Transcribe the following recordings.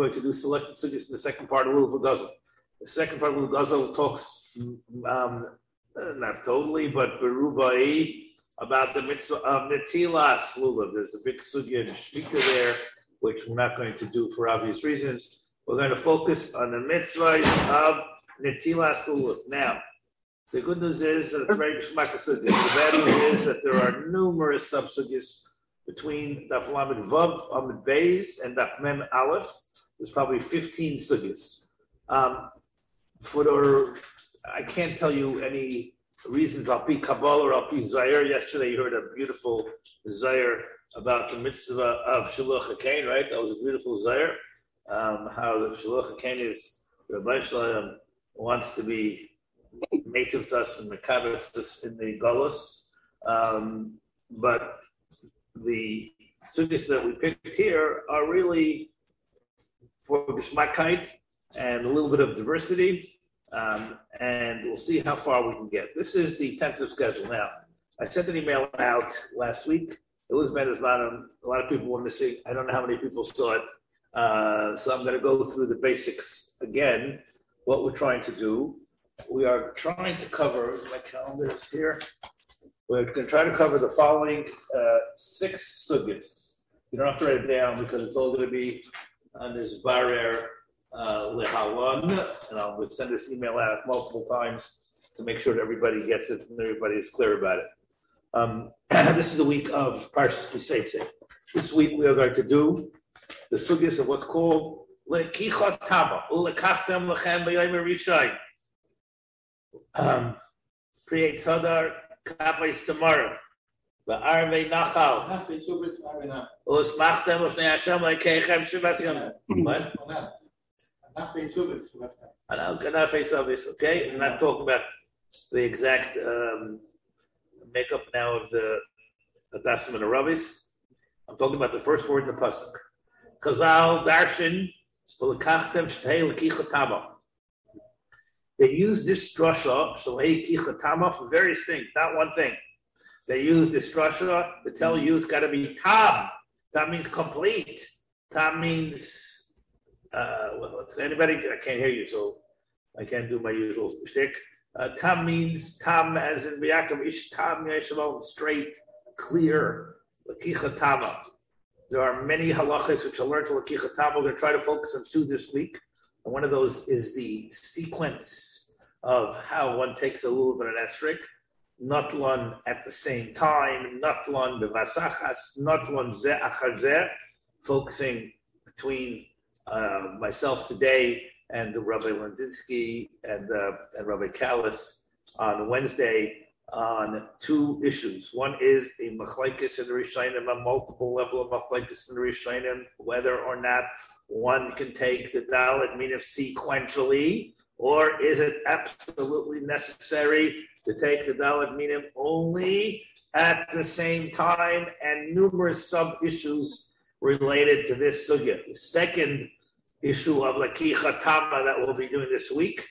going to do selected sugyas in the second part of Lulav Gazel. The second part of Lulav Gazel talks, um, not totally, but Berubai about the mitzvah of Netilas Lulav. There's a big sugya and shmita there, which we're not going to do for obvious reasons. We're going to focus on the mitzvah of Netilas Lulav. Now, the good news is that it's very Geshmaka The bad news is that there are numerous subsugyas between Daf Lamed Vav, Amid Beis, and Daf Mem Aleph. There's probably 15 sugyas. Um, for I can't tell you any reasons I'll be Kabbalah or I'll be Zaire. Yesterday you heard a beautiful Zaire about the mitzvah of Shaluch HaKain, right? That was a beautiful Zaire. Um, how the Shaluch HaKain is, Rabbi Shalom wants to be native to us and Mekabetz in the Gullus. Um, but the sugyas that we picked here are really for and a little bit of diversity. Um, and we'll see how far we can get. This is the tentative schedule. Now, I sent an email out last week. It was Medizmanim. A lot of people were missing. I don't know how many people saw it. Uh, so I'm going to go through the basics again, what we're trying to do we are trying to cover, my calendar is here. We're going to try to cover the following uh, six sugyas. You don't have to write it down because it's all going to be on this barer uh, lehawan, and I'll send this email out multiple times to make sure that everybody gets it and everybody is clear about it. Um, this is the week of Parshas Kiseitze. This week we are going to do the sugyas of what's called lekichot tama, ulekachtem lechem b'yom rishayim um, create Sadar Kapais tomorrow. Usmachtem Ufnei Hashem Lekeichem Shabbat Yom. What? Kanafei Savis, okay? I'm not talking about the exact um, makeup now of the Adasim and Aravis. I'm talking about the first word in the Pasuk. Chazal Darshan. They use this drasha, Kichatama, for various things, not one thing. They use this drasha to tell you it's got to be tam. Tam means complete. Tam means, uh, well, anybody, I can't hear you, so I can't do my usual mistake. Uh, tam means tam as in Biyakam ish tam yeshaval, straight, clear, lakichatama. There are many halachas which I learned to lakichatama. We're going to try to focus on two this week. And one of those is the sequence of how one takes a little bit of esrik, notlon at the same time, notlon bevasachas, notlon ze achar ze, focusing between uh, myself today and Rabbi Landinsky and, uh, and Rabbi Callis on Wednesday on two issues. One is a machlaikis in the Rishayim, a multiple level of machlaikis in the Rishayim, whether or not one can take the Dalit Minav sequentially, or is it absolutely necessary to take the Dalit Minav only at the same time and numerous sub issues related to this sugya? The second issue of Lakicha Tama that we'll be doing this week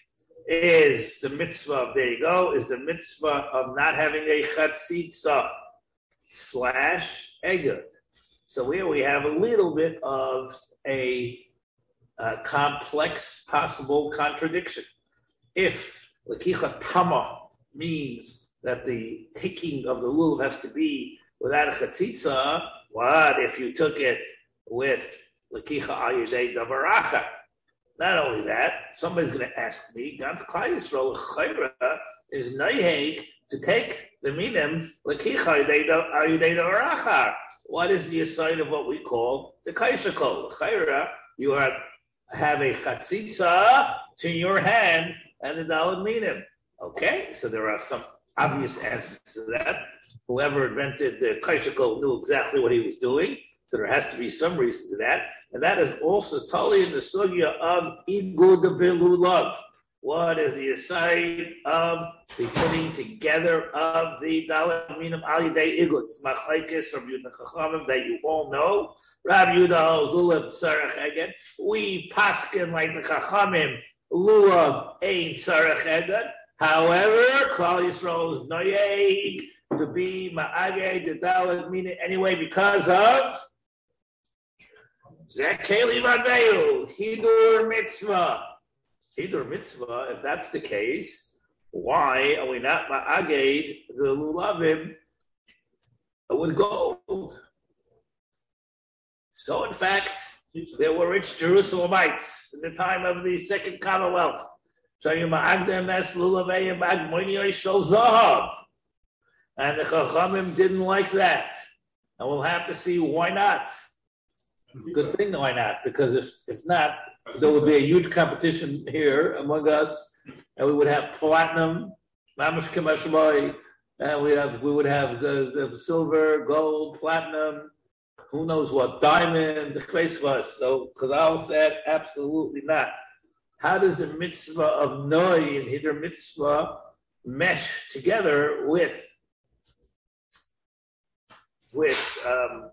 is the mitzvah of, there you go, is the mitzvah of not having a chatzitza slash egut. So here we have a little bit of a, a complex possible contradiction. If lakicha tama means that the taking of the lulav has to be without a chatzitza, what if you took it with lakicha ayudei davaracha? Not only that, somebody's going to ask me, Gans Klai Yisrael is noiheg to take the minim lakicha ayudei davaracha. What is the aside of what we call the kaishakol? Chayra, you are, have a chatzitza to your hand and the dalad minim. Okay, so there are some obvious answers to that. Whoever invented the kaishakol knew exactly what he was doing. So there has to be some reason to that. And that is also totally in the sugya of igud love. What is the aside of the putting together of the Dalaminim Day Iguts, Machaikis or Yudah Chachamim that you all know? Rab Yudah Zulav Sarach again. We paskin like the Chachamim, Lulav Ein Sarach again. However, Klal Yisrael is noyeg to be Ma'agay, the Dalit, meaning anyway because of Zekeli Vadeu, Hidur Mitzvah. Hidur Mitzvah, if that's the case, why are we not ma'aged the lulavim with gold? So, in fact, there were rich Jerusalemites in the time of the Second Commonwealth. So you ma'agdem es lulavei magmoniyoi shel zahav. And the Chachamim didn't like that. And we'll have to see why not. Good thing, why not? Because if, if not, there would be a huge competition here among us, and we would have platinum, and we have we would have the, the silver, gold, platinum, who knows what, diamond, the us. So Chazal said, absolutely not. How does the mitzvah of Noi and Hidr mitzvah mesh together with with um,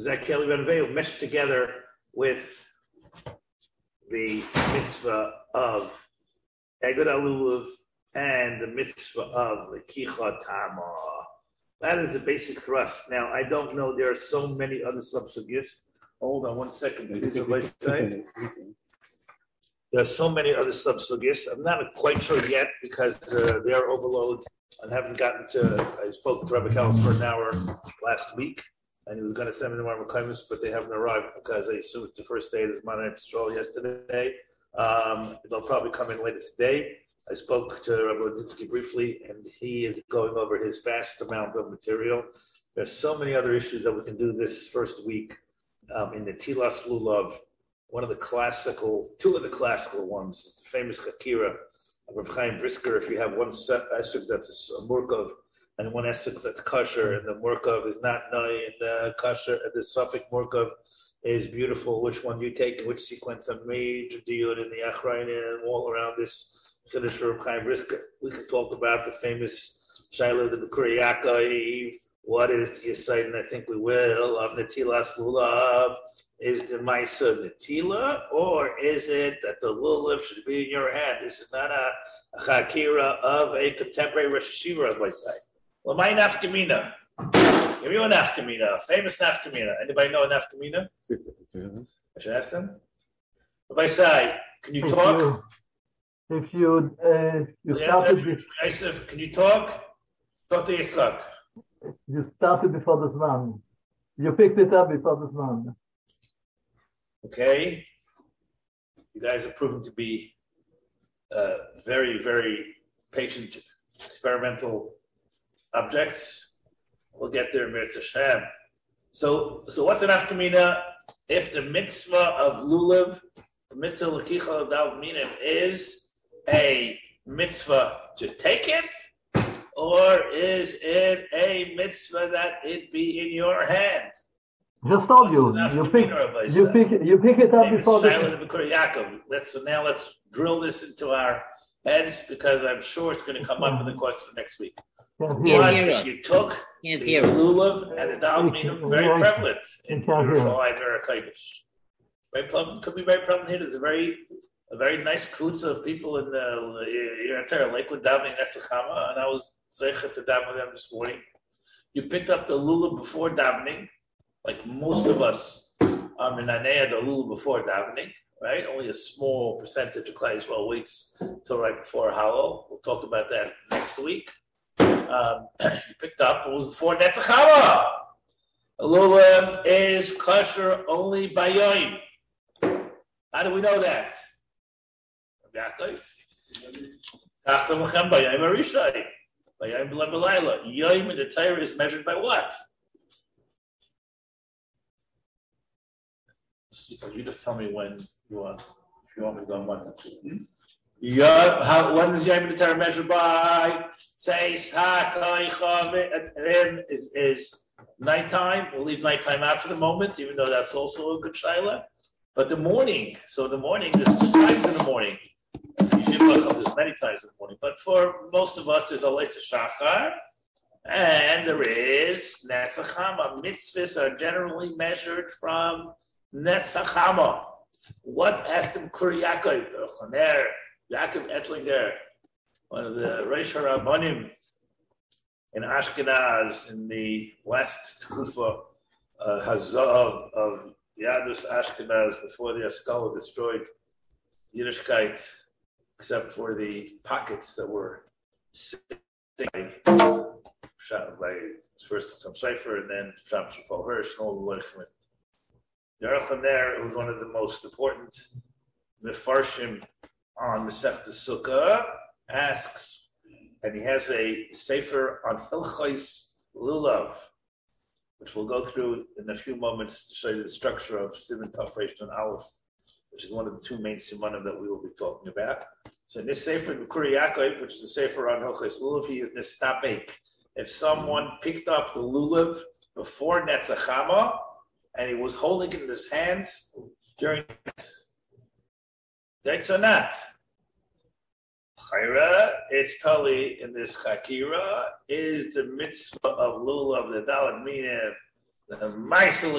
Zakeli Ben mesh together with the mitzvah of Egad Alulav and the mitzvah of the Kicha Tama. That is the basic thrust. Now, I don't know, there are so many other subsugis. Hold on one second. There are so many other subsugis. I'm not quite sure yet because uh, they're overloaded I haven't gotten to, I spoke to Rabbi Callis for an hour last week and he was going to send me the more Mekaimus, but they haven't arrived because I assume it's the first day of this Monday Patrol yesterday. Um, they'll probably come in later today. I spoke to Rabbi Wadzinski briefly, and he is going over his vast amount of material. There's so many other issues that we can do this first week um, in the Tilas Lulav. One of the classical, two of the classical ones is the famous Chakira of Rav Chaim Brisker. If you have one set, that's a Murkov and one Essex that's kosher, and the Murkov is not nai, and the kosher, the suffix Murkov is beautiful. Which one you take, which sequence of major diud in the Achrain and all around this Chiddush from Chaim Brisker. We can talk about the famous Shiloh the Yaakov. What is the Yisaid, and I think we will, of Natilas Lulav. Is the Maisa Natila, or is it that the lulav should be in your hand? This is not a, a chakira of a contemporary Rosh Yeshiva, as I say. Well, my nafkamina. Give you a nafkamina, a famous nafkamina. Anybody know a nafkamina? I should ask them. If I say, can you talk? If you uh, you yeah, started with Yosef, can you talk? Talk to Yitzchak. You started before this man. You picked it up before this man. Okay. You guys are proven to be uh, very, very patient, experimental objects. We'll get there, Mitzvah Hashem. So, so what's an afkamina? If the mitzvah of lulav, the mitzvah lakicha of minim is a mitzvah to take it, or is it a mitzvah that it be in your hand? Just told you. You pick, you pick, you pick it up before the. Let's so now let's drill this into our heads because I'm sure it's going to come up in the course of next week. If you took the lulav and the very prevalent in Yerushalayim Erekaidish. Very prevalent, could be very prevalent here. There's a very a very nice klutz of people in the entire Lakewood davening Netzachama, and I was zeicha to daven with them this morning. You picked up the lulav before davening, like most of us are minanea the lulav before davening, right? Only a small percentage of Klai well waits till right before Hallow. We'll talk about that next week um, you picked up was for Netzachama. Lulav is kosher only by Yoim. How do we know that? Yoim in the Torah is measured by what? So you just tell me when you want. If you want me to go on one. Yeah, how, when is Yom Torah measured by? Says is is nighttime. We'll leave nighttime out for the moment, even though that's also a good shaila. But the morning, so the morning, there's two times in the morning. There's many times in the morning, but for most of us, there's a Leisa Shachar, and there is Netzachama. Mitzvahs are generally measured from Netzachama. What asked him Kuri Yaakov Ettlinger, one of the Reish Harabanim in Ashkenaz in the West Tkufa uh, of Yadus Ashkenaz before the Haskalah destroyed Yiddishkeit, except for the pockets that were shot by first some Sefer and then Shamshon Rafael Hirsch and all the it. The there was one of the most important Mefarshim on the Masechta Sukkah, asks, and he has a Sefer on Hilchais Lulav, which we'll go through in a few moments to show you the structure of Simon Tafresh and Aleph, which is one of the two main simanim that we will be talking about. So in this Sefer, Kuri Yaakov, which is the Sefer on Hilchais Lulav, he is Nestapek. If someone picked up the Lulav before Netzachama, and he was holding it in his hands during that's a not. Chayra, it's tali in this chakira, is the mitzvah of lulav the Dalit minim, the maisel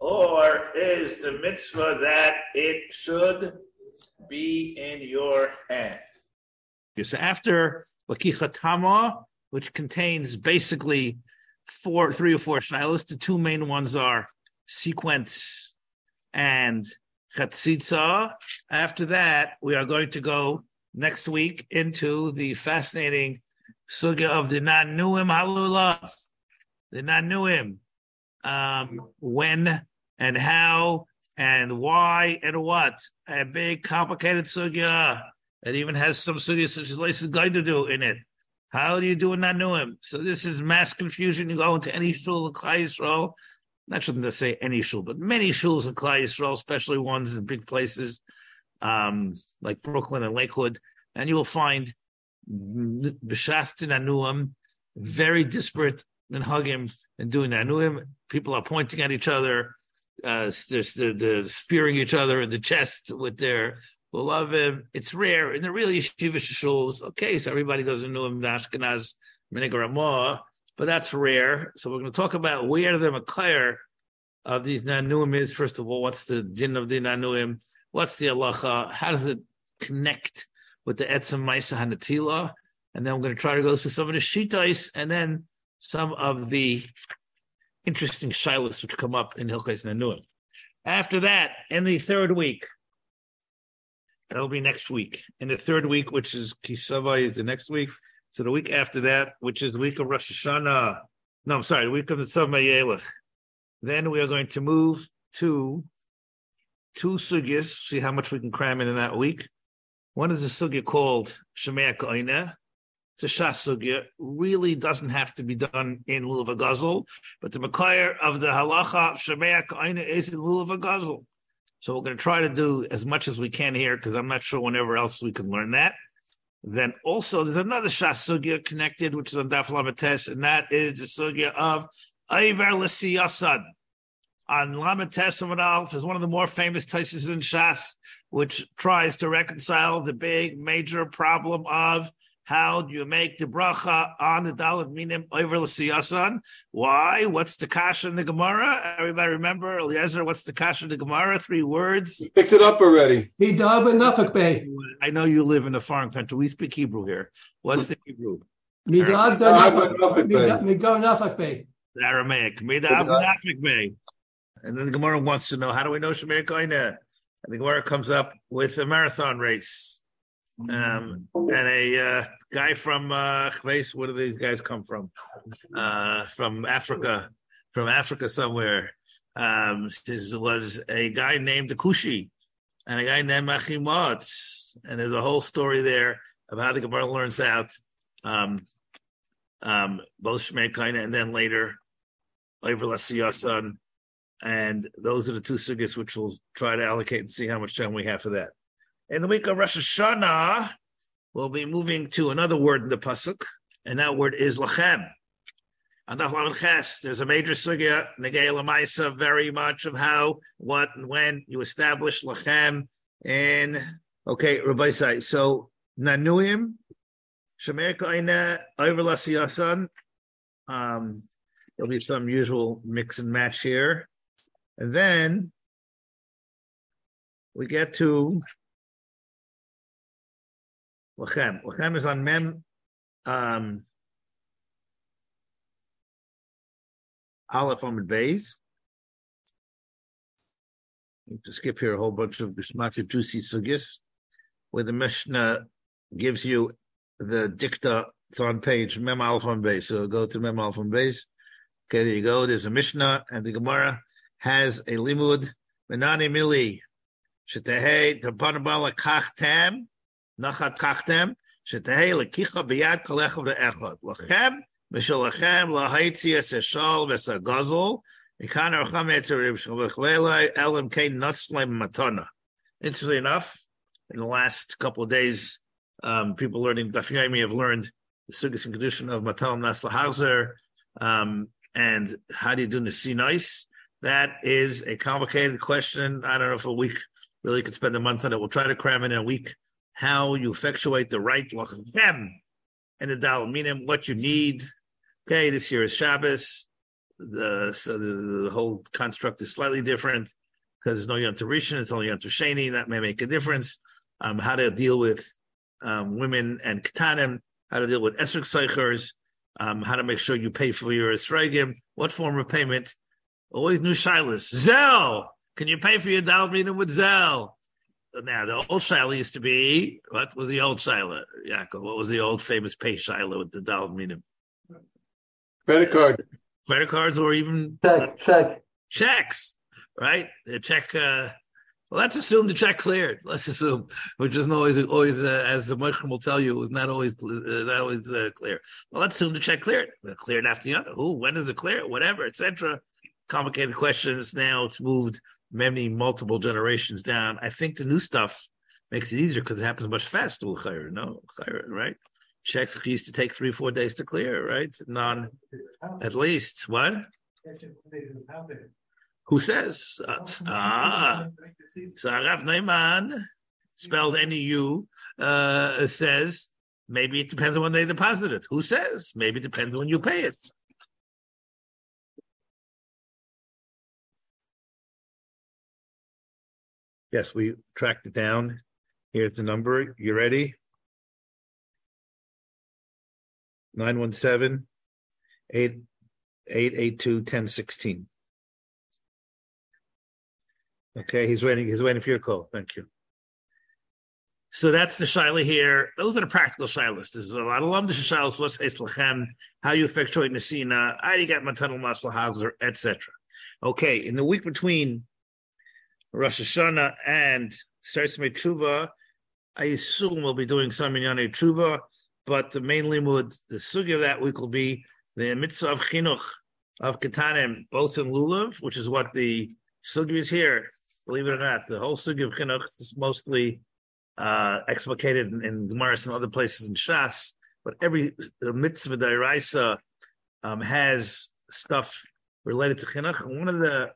or is the mitzvah that it should be in your hand? So after lakicha tama, which contains basically four, three or four shilas, the two main ones are sequence and chatzitza. After that, we are going to go next week into the fascinating sugya of the Nanuim Halulav. The Nanuim. Um, when and how and why and what. A big complicated sugya. It even has some sugyas such as Laces going to do in it. How do you do a Nanuim? So this is mass confusion. You go into any shul in Yisrael, not shouldn't to say any shul, but many shuls in Klai Yisrael, especially ones in big places um, like Brooklyn and Lakewood, and you will find b'shastin anuim, very disparate in hugim and doing anuim. People are pointing at each other, uh, they're, they're, they're, spearing each other in the chest with their beloved. It's rare in the really yeshiva shuls. Okay, so everybody does anuim Ashkenaz Minigaramah but that's rare. So we're going to talk about where the makayr of these nanuim is. First of all, what's the din of the nanuim? What's the halacha? How does it connect with the etzem ma'isa hanatila? And then we're going to try to go through some of the shitais and then some of the interesting shilas which come up in Hilchais Nanuim. After that, in the third week, that'll be next week. In the third week, which is Kisava, is the next week. So the week after that, which is the week of Rosh Hashanah, no, I'm sorry, the week of the Tzav Mayelech. Then we are going to move to two sugyas, see how much we can cram in in that week. One is a sugya called Shemea Koine. It's a Shas sugya. Really doesn't have to be done in Lulav Gazel, but the Makayr of the halacha of Shemea Koine is in Lulav Gazel. So we're going to try to do as much as we can here because I'm not sure whenever else we can learn that. Then also there's another Shas Sugya connected, which is on Daf Lamates, and that is the Sugya of Aiver L'Siyasad. On Lamates of Alf is one of the more famous Taisis in Shas, which tries to reconcile the big major problem of how do you make the bracha on the Dalit Minim over L'Siyasan? Why? What's the kasha in the Gemara? Everybody remember, Eliezer, what's the kasha in the Gemara? Three words. You picked it up already. Midab and Nafak Bay. I know you live in a foreign country. We speak Hebrew here. What's the Hebrew? Midab Nafak Bay. Aramaic. Midab Nafak Bay. And then the Gemara wants to know, how do we know Shemir Koine? And the Gemara comes up with a marathon race. Um, and a uh, guy from uh, where do these guys come from? Uh, from Africa, from Africa somewhere. Um, this was a guy named Akushi and a guy named Achimotz. And there's a whole story there of how the Gemara learns out um, um, both Shmei and then later Over Lasiyasan. And those are the two sugyas which we'll try to allocate and see how much time we have for that. In the week of Rosh Hashanah, we'll be moving to another word in the pasuk, and that word is lachem. And there's a major sugya, negay lamaisa, very much of how, what, and when you establish lachem in. Okay, Rabbi Sai. So nanuim, shemer kaina, lasiyasan. Um, there'll be some usual mix and match here, and then we get to Lachem. Lachem is on Mem um, Aleph Amid Beis. to skip here a whole bunch of Gishmacha juicy sugis, where the Mishnah gives you the dicta. It's on page Mem Alpha on base. So go to Mem Alpha on base. Okay, there you go. There's a Mishnah, and the Gemara has a limud. Menani mili. Shetehei tapanabala kachtem. Nachat kachtem. Shetehei lekicha biyad kolecha ve'echot. Lachem. Mishalachem lahaitzi es eshal v'sagazel. Interestingly enough, in the last couple of days, um, people learning Dafyomi have learned the sugas and condition of Matal Nasla Hauser, um, and how do you do Nice? That is a complicated question. I don't know if a week really could spend a month on it. We'll try to cram in a week how you effectuate the right lachem and the dal, meaning what you need. Okay, this year is Shabbos the so the, the, whole construct is slightly different because there's no Yom Rishon, it's only Yom Sheni. That may make a difference. Um, how to deal with um, women and katanim, how to deal with esrog seichers, um, how to make sure you pay for your esrogim, what form of payment. Always new shilas. Zelle, can you pay for your dal meeting with Zelle? Now the old shilah used to be what was the old shilah? Yaakov, what was the old famous pay shilah with the dal meeting? Credit card credit cards or even check, check. checks, right? The check. Uh, well, let's assume the check cleared. Let's assume, which isn't always always uh, as the Moshe will tell you, it was not always uh, not always uh, clear. Well, let's assume the check cleared. Cleared after the other. Who? When does it clear? Whatever, etc. Complicated questions. Now it's moved many multiple generations down. I think the new stuff makes it easier because it happens much faster. No, right? checks used to take three, four days to clear, right? Non, at least what? Who says? Uh, ah, so Rav Neiman, spelled N-E-U, uh, says maybe it depends on when they deposit it. Who says? Maybe it depends on when you pay it. Yes, we tracked it down. Here's the number. You ready? 917 882 1016. Okay, he's waiting. He's waiting for your call. Thank you. So that's the shaila here. Those are the practical shilas. There's a lot of lamdish shilas. What's lechem? How you effectuate nesina? How do you get matanal masla hauser, etc. Okay, in the week between Rosh Hashanah and Sersme Tshuva, I assume we'll be doing some Minyane Tshuva but the main limud, the sugi of that week will be the mitzvah of chinuch of katanim, both in lulav, which is what the sugi is here. Believe it or not, the whole sugi of chinuch is mostly uh, explicated in, in Gemaras and other places in Shas, but every the mitzvah deraisa um, has stuff related to chinuch. And one of the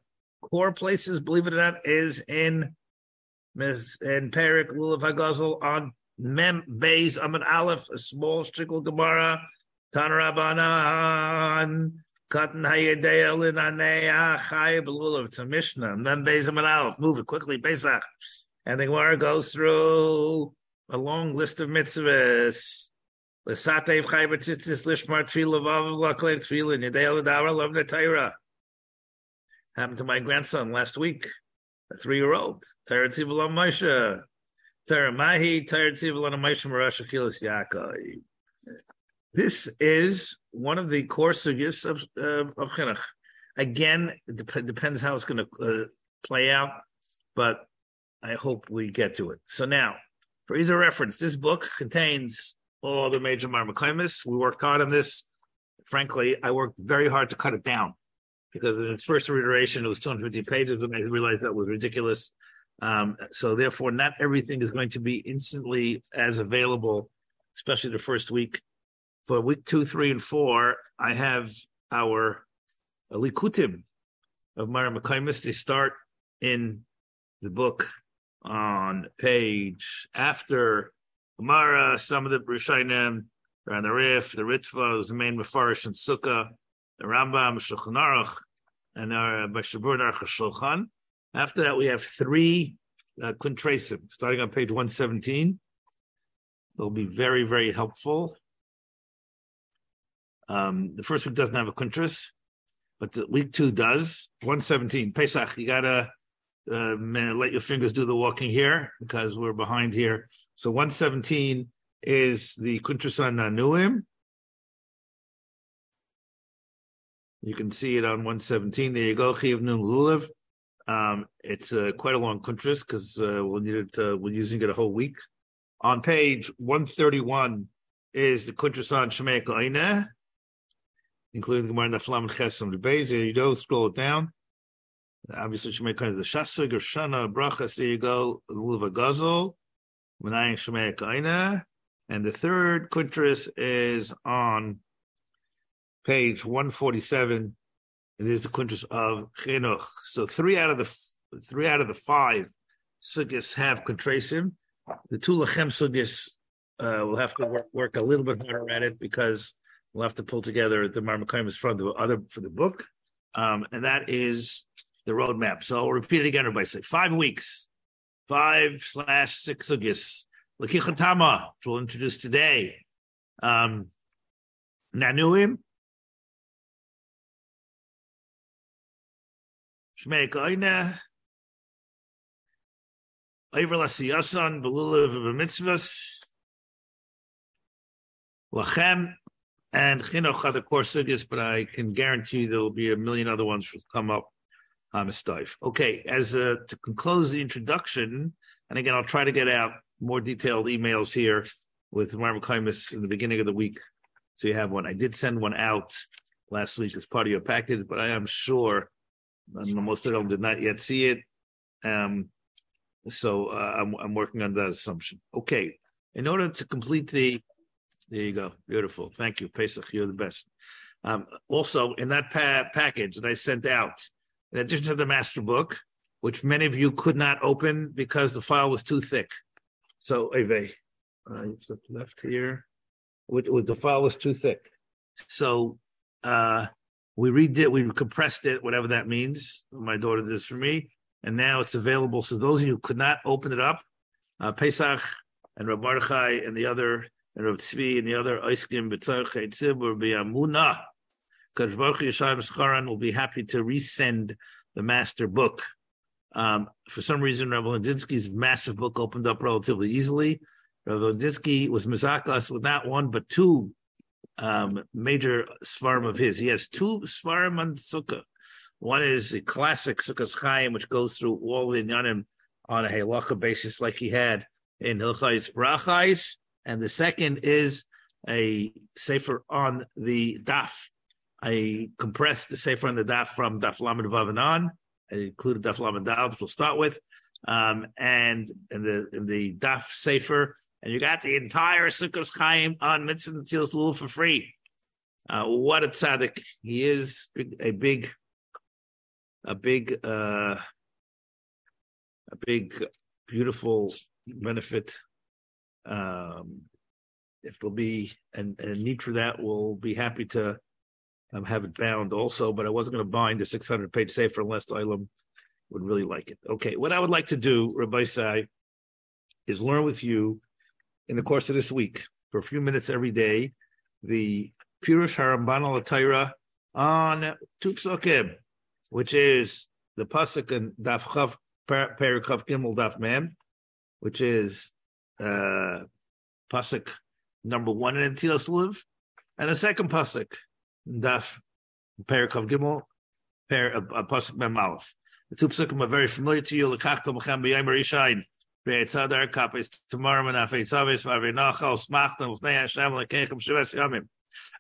core places, believe it or not, is in in Perik Lulav Hagazel on Mem Beis Amid Aleph, a small shtickle Gemara, Tanrabanan, Katan Hayedea Linanea Chay Belulav. It's a Mishnah. Mem Beis Amid Aleph. Move it quickly, Pesach. And the Gemara goes through a long list of mitzvahs. L'satev chay b'tzitzis lishmar tefillah vav l'klei tefillah yedei l'davra lov netayra. Happened to my grandson last week, a three-year-old. Torah tzivulam Moshe. This is one of the core sugyas of uh, of chinuch. Again, it dep- depends how it's going to uh, play out, but I hope we get to it. So now, for ease of reference, this book contains all the major marmakaimis. We worked hard on this. Frankly, I worked very hard to cut it down because in its first iteration, it was 250 pages, and I realized that was ridiculous. Um, so therefore, not everything is going to be instantly as available, especially the first week. For week two, three, and four, I have our likutim of Mara Makaimis. They start in the book on page after Mara, some of the Rishonim, around the Rif, the Ritva, the main Mefarish and Sukkah, the Rambam, Shulchan Aruch, and our Bashabur Aruch Shulchan. After that, we have three uh, starting on page 117. They'll be very, very helpful. Um, the first week doesn't have a quintras, but the week two does. 117, Pesach, you gotta uh, let your fingers do the walking here because we're behind here. So 117 is the Kuntrasan Nanuim. You can see it on 117. There you go. Chiv Nun Lulav. Um, it's uh, quite a long kuntras because uh, we'll need it. Uh, we're using it a whole week. On page 131 is the kuntrasan Shemek Aina, including the Gemara Naflam and Chesam Beis. There you go. Scroll it down. Obviously, Shemek Aina is the Shasug or Brachas. There you go. Lulav Gazel. Menayim Shemek Aina. And the third kuntras is on page 147 it is the quintus of chinuch. So three out of the three out of the five sugyas have contrasim. The two lachem sugyas uh, will have to work, work, a little bit harder at it because we'll have to pull together the marmakaimus from the other for the book, um, and that is the roadmap. So I'll repeat it again. Everybody say five weeks, five slash six sugyas. Lakichatama, which we'll introduce today. Um, Nanuim, Shmei Koine, Iver Lasiyasan, Beluliv B'mitzvahs, Lachem, and Chinuch are the core sugyas, but I can guarantee there will be a million other ones that come up on a Okay, as uh, to close the introduction, and again, I'll try to get out more detailed emails here with Marvel Kaimis in the beginning of the week, so you have one. I did send one out last week as part of your package, but I am sure most of them did not yet see it. Um, so uh, I'm, I'm working on that assumption. Okay. In order to complete the, there you go. Beautiful. Thank you, Pesach. You're the best. Um, also, in that pa- package that I sent out, in addition to the master book, which many of you could not open because the file was too thick. So, Eve, uh, it's left here. With, with the file was too thick. So, uh, we redid, we compressed it, whatever that means. My daughter did this for me, and now it's available. So those of you who could not open it up, uh, Pesach and Rab Mordechai and the other, and Rab Tzvi and the other, Oiskim B'tzarchei Tzibur B'yamuna, because Baruch Yishayim Scharan will be happy to resend the master book. Um, for some reason, Rabbi Lindinsky's massive book opened up relatively easily. Rabbi Lindinsky was mizakas with not one but two um, major svarim of his. He has two svarim on sukkah. One is a classic Sukkah's Chaim, which goes through all the Inyanim on a halacha basis, like he had in Hilchais Brachais, and the second is a sefer on the daf. I compressed the sefer on the daf from Daf Lamed Vav I included Daf Lamed Dal, which we'll start with, um, and in the in the daf sefer and you got the entire Sukkot Chaim on Mitzvah Tzilas Lul for free. Uh, what a tzaddik he is! A big, a big, uh, a big, beautiful benefit. Um, if there'll be and a need for that, we'll be happy to um, have it bound also. But I wasn't going to bind the 600 page safer unless Ilam would really like it. Okay, what I would like to do, Rabbi Sai, is learn with you in the course of this week for a few minutes every day the Pirush Haramban al on Tupsokim, which is the pasuk and Daf Chav Perikav Gimel Daf Mem, which is uh, pasuk number one in Tilas Liv, and the second pasuk Daf Perikav Gimel Per uh, pasuk Mem Aleph. The two pasukim are very familiar to you. Yamim.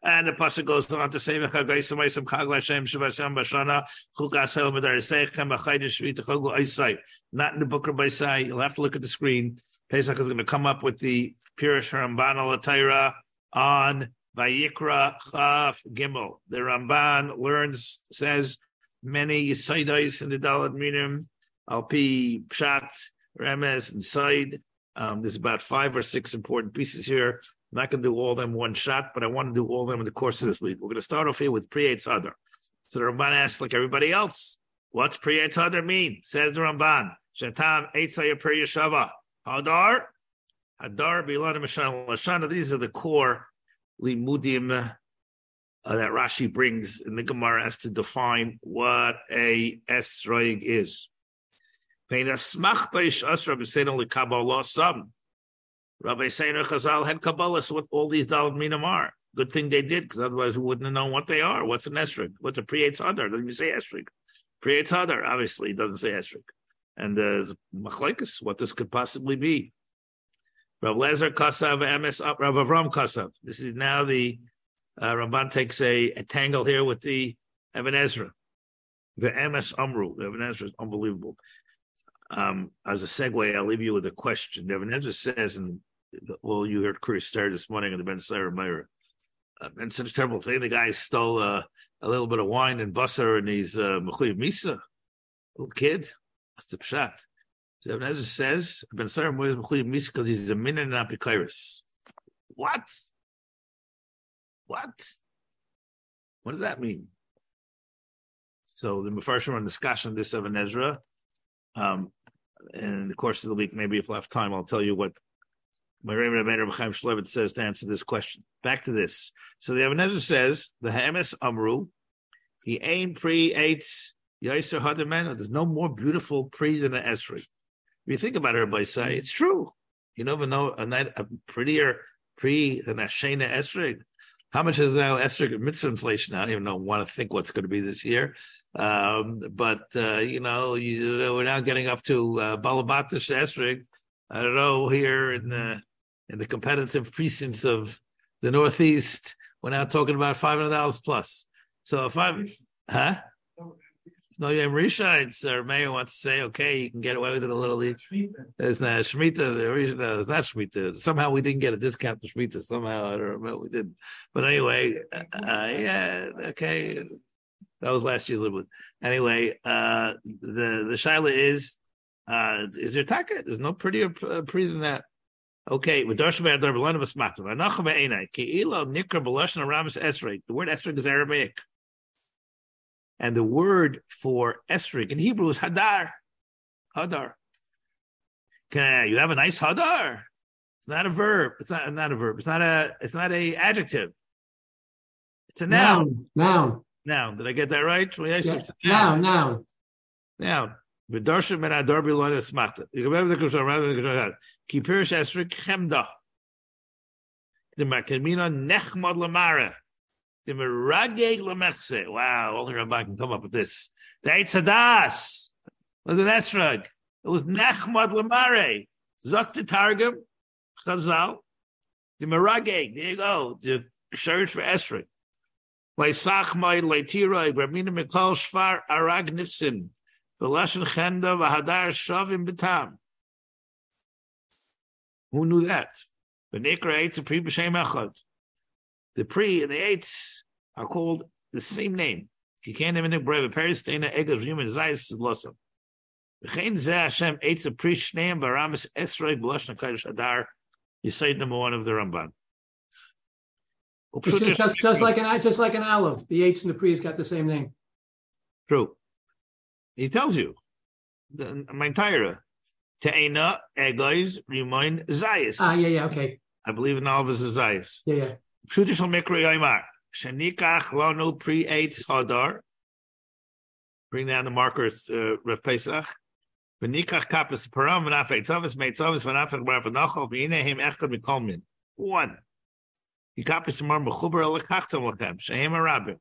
And the pasuk goes on to say, "V'chagaysim aysim chag l'Hashem shivas b'shana chukas hel medarisechem b'chaydish shvit chogu oisai." Not in the book of Isai. You'll have to look at the screen. Pesach is going to come up with the Pirush Ramban al on Vayikra Chaf Gimel. The Ramban learns says many Yisaidais in the Dalad Minim Alpi Pshat Remez and Side. Um, there's about five or six important pieces here. I'm not going to do all of them one shot, but I want to do all of them in the course of this week. We're going to start off here with Priyat Hadar. So the Ramban asks, like everybody else, what's Priyat Hadar mean? Says the Ramban, Shatam Eitzayah Per Yeshava. Hadar, Hadar, Bilan, Mashana, Lashana. These are the core limudim uh, that Rashi brings in the Gemara as to define what a esroig is. Rabbi Seiner Chazal had Kabbalahs what all these Dalad are. Good thing they did, because otherwise we wouldn't have known what they are. What's an esrig? What's a pre-eitz hadar? Doesn't even say esrig. Pre-eitz hadar, obviously, doesn't say esrig. And machlekes, what this could possibly be. Rav Lezer Kasav, MS, Rav Avram Kasav. This is now the uh, Ramban takes a, a tangle here with the Ibn Ezra. The MS Amru, the Ibn Ezra is unbelievable. Um, as a segue, I'll leave you with a question. Ezra says, and well, you heard Chris start this morning in the Ben Sire Meir. Uh, and such a terrible thing. The guy stole uh, a little bit of wine and busser, and he's uh, Misa, little kid. What's the pshat? So Ezra says, Ben Sire Meir is Misa because he's a min and apikairis. What? What? What does that mean? So the Mepharshim on discussion of this of Ibn Ezra. Um, in the course of the week, maybe if have time, I'll tell you what my Rebbe Rabbeinu Chaim Shlevet says to answer this question. Back to this. So the Ezra says the Hamas Amru, he ain't pre eights Yaiser Hadaman. There's no more beautiful pre than an Esri. If you think about it, by say it's true. You never know a, night, a prettier pre than a Shana Esri. How much is now Esther mitzvah inflation? I don't even know, want to think what's going to be this year. Um, but, uh, you know, you, we're now getting up to uh, Balabatish Esther. I don't know, here in the, in the competitive precincts of the Northeast, we're now talking about $500 plus. So if I'm, huh? It's no Yom Rishon. It's our mayor wants to say, okay, you can get away with it a little. It's not Shemitah. It's not Shemitah. Somehow we didn't get a discount to Shemitah. Somehow I don't know. We didn't. But anyway, uh, uh, yeah, okay. That was last year's little Anyway, uh, the the shaila is, uh, is there taka? There's no prettier uh, pre than that. Okay, with Darshim Adar Belana Basmata. Anacham Einai. Keilo Nikra Belashon Aramis Esrei. The word Esrei is Aramaic. And the word for esrig in Hebrew is hadar. Hadar. Can I, you have a nice hadar? It's not a verb. It's not, not a verb. It's not a it's not a adjective. It's a noun. Noun. Noun. Did I get that right? Yeah. Noun. Noun. Noun. V'darsha men adar bilon esmata. You remember the Kushar, Kipirish esrig chemda. The nechmad lamara. The merageg lemechse. Wow, only Ramban can come up with this. The Eitzadas was an esrog. It was nechmad lemare. Zok the targum chazal. The merageg. There you go. The search for esrog. Leisachmai leitiroi. Gramina mikol shvar arag nifsin. V'lashon chenda v'hadar shavim b'tam. Who knew that? The Nikra eats a pre b'shem echad. The pre and the eights are called the same name. You can't even brave a peristena egos human zayis losom. V'chein zeh Hashem eitz a pre shneim baramis esrei b'loshna kodesh adar. You say number one of the Ramban. Just, just, just like an just like an olive, the eights and the pre's got the same name. True. He tells you the, my entire Te'ena egois remind zayis. Ah, yeah, yeah, okay. I believe in all of his zayis. Yeah, yeah. Pshutish mikra yoimar. Shenikach lonu pre eitz hadar. Bring down the markers, uh, Rav Pesach. V'nikach kapis param v'nafei tzavis mei tzavis v'nafei v'nafei nachol v'inehim echad mikolmin. One. You kapis tomorrow mechuber elakachtam lachem. Shehem arabim.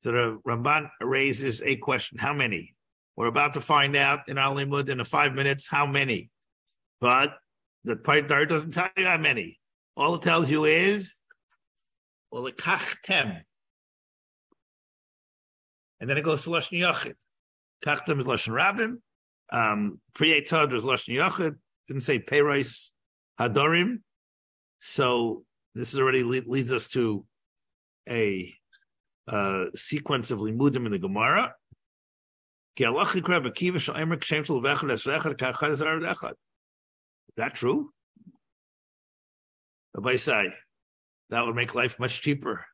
So the Ramban raises a question. How many? We're about to find out in our limud in a five minutes how many. But the Paitar doesn't tell you how many. All it tells you is well, the kachtem. And then it goes to Lashon Yachid. Kachtem is Lashon Rabim. Um, Priyetad is Lashon Yachid. Didn't say Peiros Hadorim. So this already le- leads us to a uh, sequence of limudim in the Gemara. Is that true? Rabbi say that would make life much cheaper.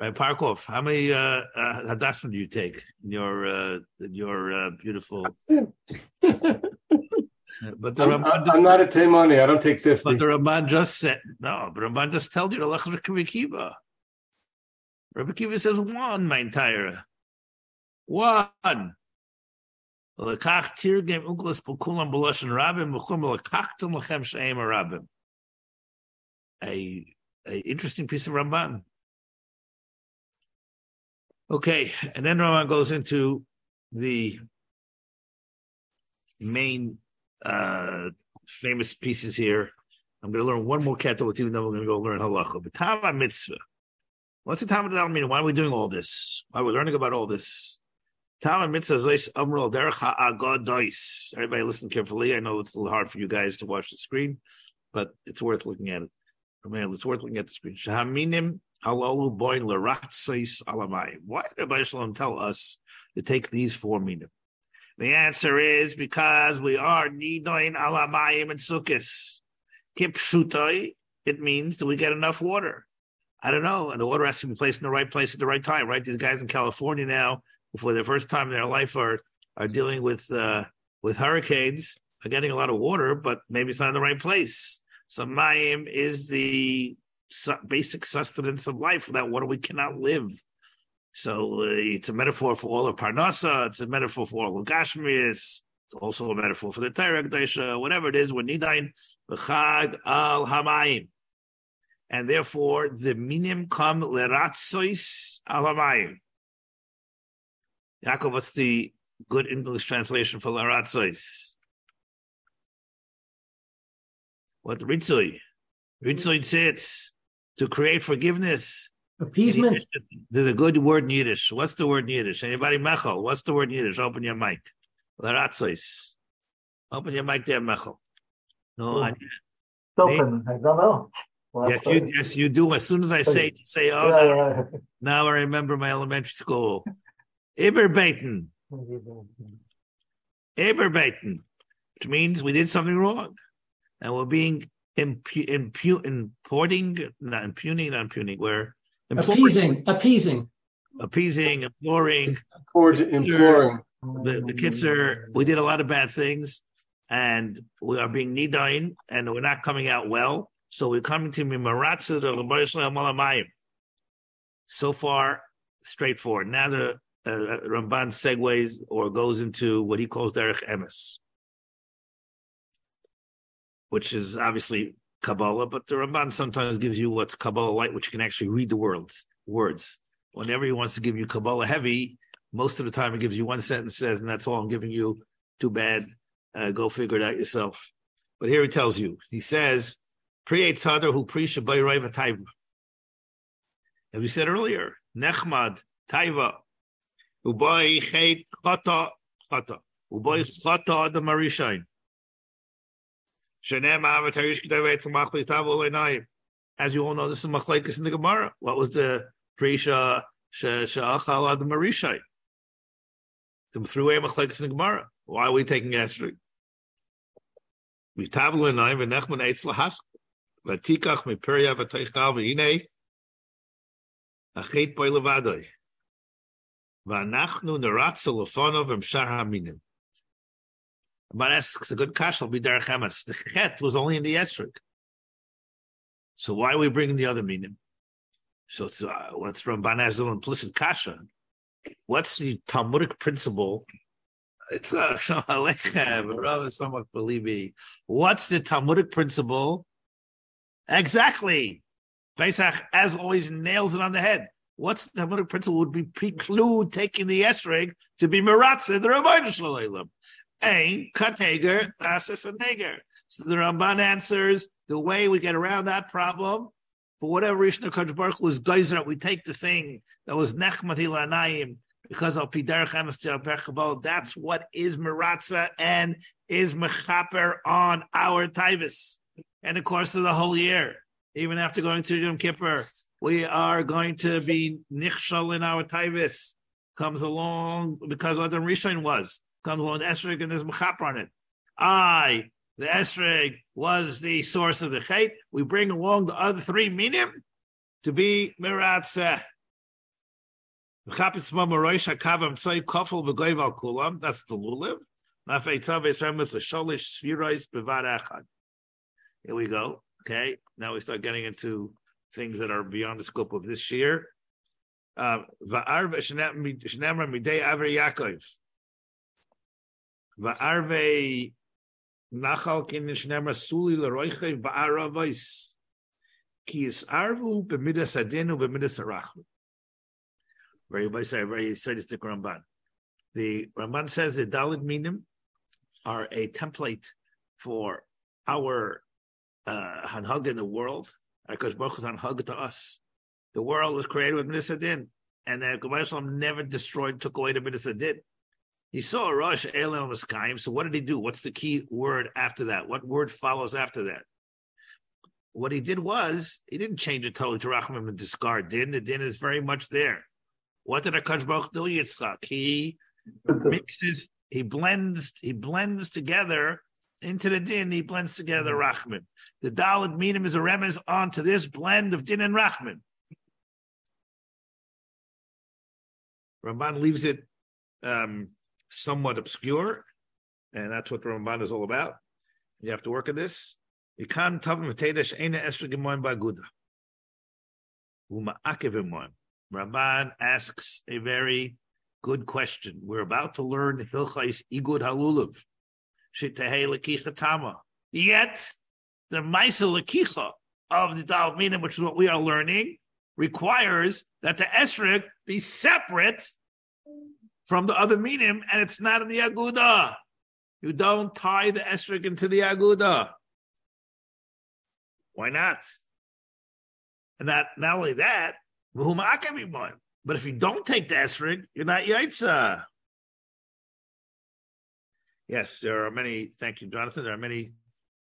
Right, Parkov, how many uh, uh, hadassim do you take in your uh, in your uh, beautiful? but the I'm, Ramban, I'm not a Taimani. I don't take 50. but the Ramban just said no. But Ramban just told you to lech Rabbi Kiva. Rabbi Kiva says one, my entire one. Lekach tirgem Onkelos pokulam b'loshen rabim v'chum lekachtem lechem she'em rabim. A, a interesting piece of Ramban. Okay, and then Ramban goes into the main uh famous pieces here. I'm going to learn one more kata with you, and then we're going to go learn halacha. But Tama mitzvah. What's the Tama mean? Why are we doing all this? Why are we learning about all this? Tama mitzvah is amrul derech ha'agadois. Everybody listen carefully. I know it's a little hard for you guys to watch the screen, but it's worth looking at it. Man, it's worth looking at the screen. Shahaminim halalu boin l'ratzis alamai. Why did Rabbi Shalom tell us to take these four minim? The answer is because we are nidoin alamayim and sukkis. Kipshutai, it means do we get enough water? I don't know. And the water has to be placed in the right place at the right time, right? These guys in California now, for the first time in their life, are are dealing with uh, with hurricanes, are getting a lot of water, but maybe it's not in the right place. So mayim is the basic sustenance of life. Without water, we cannot live. So uh, it's a metaphor for all of Parnasa. It's a metaphor for all of Gashmias. It's also a metaphor for the Torah Kedusha. Whatever it is, we're nidain b'chag al hamayim, and therefore the minim come leratzois al hamayim. Yaakov, what's the good English translation for leratzois? What ritzoi? Ritzoi sits to create forgiveness. Appeasement. There's a good word in Yiddish. What's the word in Yiddish? Anybody, Mechel? What's the word in Yiddish? Open your mic. Laratzois. Open your mic there, Mechel. No, Oh. I, Tochen, I don't know. What- yes, you, yes, you do. As soon as I say, you say, oh, Yeah, now, yeah, now I remember my elementary school. Iberbeten. yeah. Iberbeten, which means we did something wrong. And we're being impu- impu- importing, not impugning, not impugning, we're Appeasing, appeasing. appeasing, imploring, Implored- imploring. the, the kids are we did a lot of bad things and we are being nidain and we're not coming out well so we're coming to mimaratza the Rabbi Shalom Alamayim. so far straightforward now the uh, Ramban segues or goes into what he calls derech emes which is obviously Kabbalah, but the Ramban sometimes gives you what's Kabbalah light, which you can actually read the words. Words. Whenever he wants to give you Kabbalah heavy, most of the time it gives you one sentence says, and that's all I'm giving you. Too bad. Uh, go figure it out yourself. But here he tells you, he says, Pri Tzadar who pre Shabbai Taiva. As we said earlier, Nechmad, Taiva, Ubai Chet Chata, Chata, Ubai Chata the Marishain. As you all know, this is Machlekes in the Gemara. What was the Prisha Sha'achal the Marishai? The three-way Machlekes in the Gemara. Why are we taking Esther? We tablo in nine v'nechman eitz lahask v'tikach miperia v'teichal v'hinei achet boi levadoi v'anachnu neratzel lefonov v'mshar haminim but asks a good kash will be derech emes. The chet was only in the esrog. So why are we bringing the other meaning? So it's uh, what's from Banazil implicit kasha. What's the Talmudic principle? It's uh, somewhat believe me. What's the Talmudic principle? Exactly. Pesach, as always, nails it on the head. What's the Talmudic principle would be preclude taking the esrog to be miratza the Rabbi Shalom. Ein kateger and neger. So the Ramban answers the way we get around that problem. For whatever reason, the Kodesh Baruch was geyser. We take the thing that was nechmat ilanayim because of pidarach emes That's what is meratza and is mechaper on our taivas. And of course, of the whole year, even after going through Yom Kippur, we are going to be nichshal in our taivas. Comes along because what the Rishon was comes along the esrog and there's mechaper on it. I, the esrog, was the source of the chait. We bring along the other three minim to be miratzeh. That's the lulav. Here we go. Okay, now we start getting into things that are beyond the scope of this year. Uh, Va'arve nachal kin nishnemar suli leroiche va'aravais. Ki is arvu b'midas adinu b'midas arachmu. Very, very, sadistic Ramban. The Ramban says the Dalit Minim are a template for our uh, Hanhag in the world. Because Baruch is Hanhag to us. The world was created with Midas and then Kabbalah never destroyed, took away the Midas he saw a rush Rosh Elel Miskayim. So what did he do? What's the key word after that? What word follows after that? What he did was he didn't change it totally to Rachman and discard din. The din is very much there. What did Akash Baruch do, Yitzchak? He mixes, he blends, he blends together into the din. He blends together Rachman. The Dalit Minim is a remez onto this blend of din and Rachman. Ramban leaves it um, somewhat obscure, and that's what the Ramban is all about. You have to work at this. Ikan tavim v'tedesh ena esra gemoin ba'aguda. Uma'akev Ramban asks a very good question. We're about to learn Hilchais Igud Halulav. Shitahei Lakicha Tama. Yet, the Maisa Lakicha of the Dal Minim, which is what we are learning, requires that the Esrig be separate from the other minim, and it's not in the aguda. You don't tie the esrog into the aguda. Why not? And that not only that, but if you don't take the esrog, you're not yaitza. Yes, there are many. Thank you, Jonathan. There are many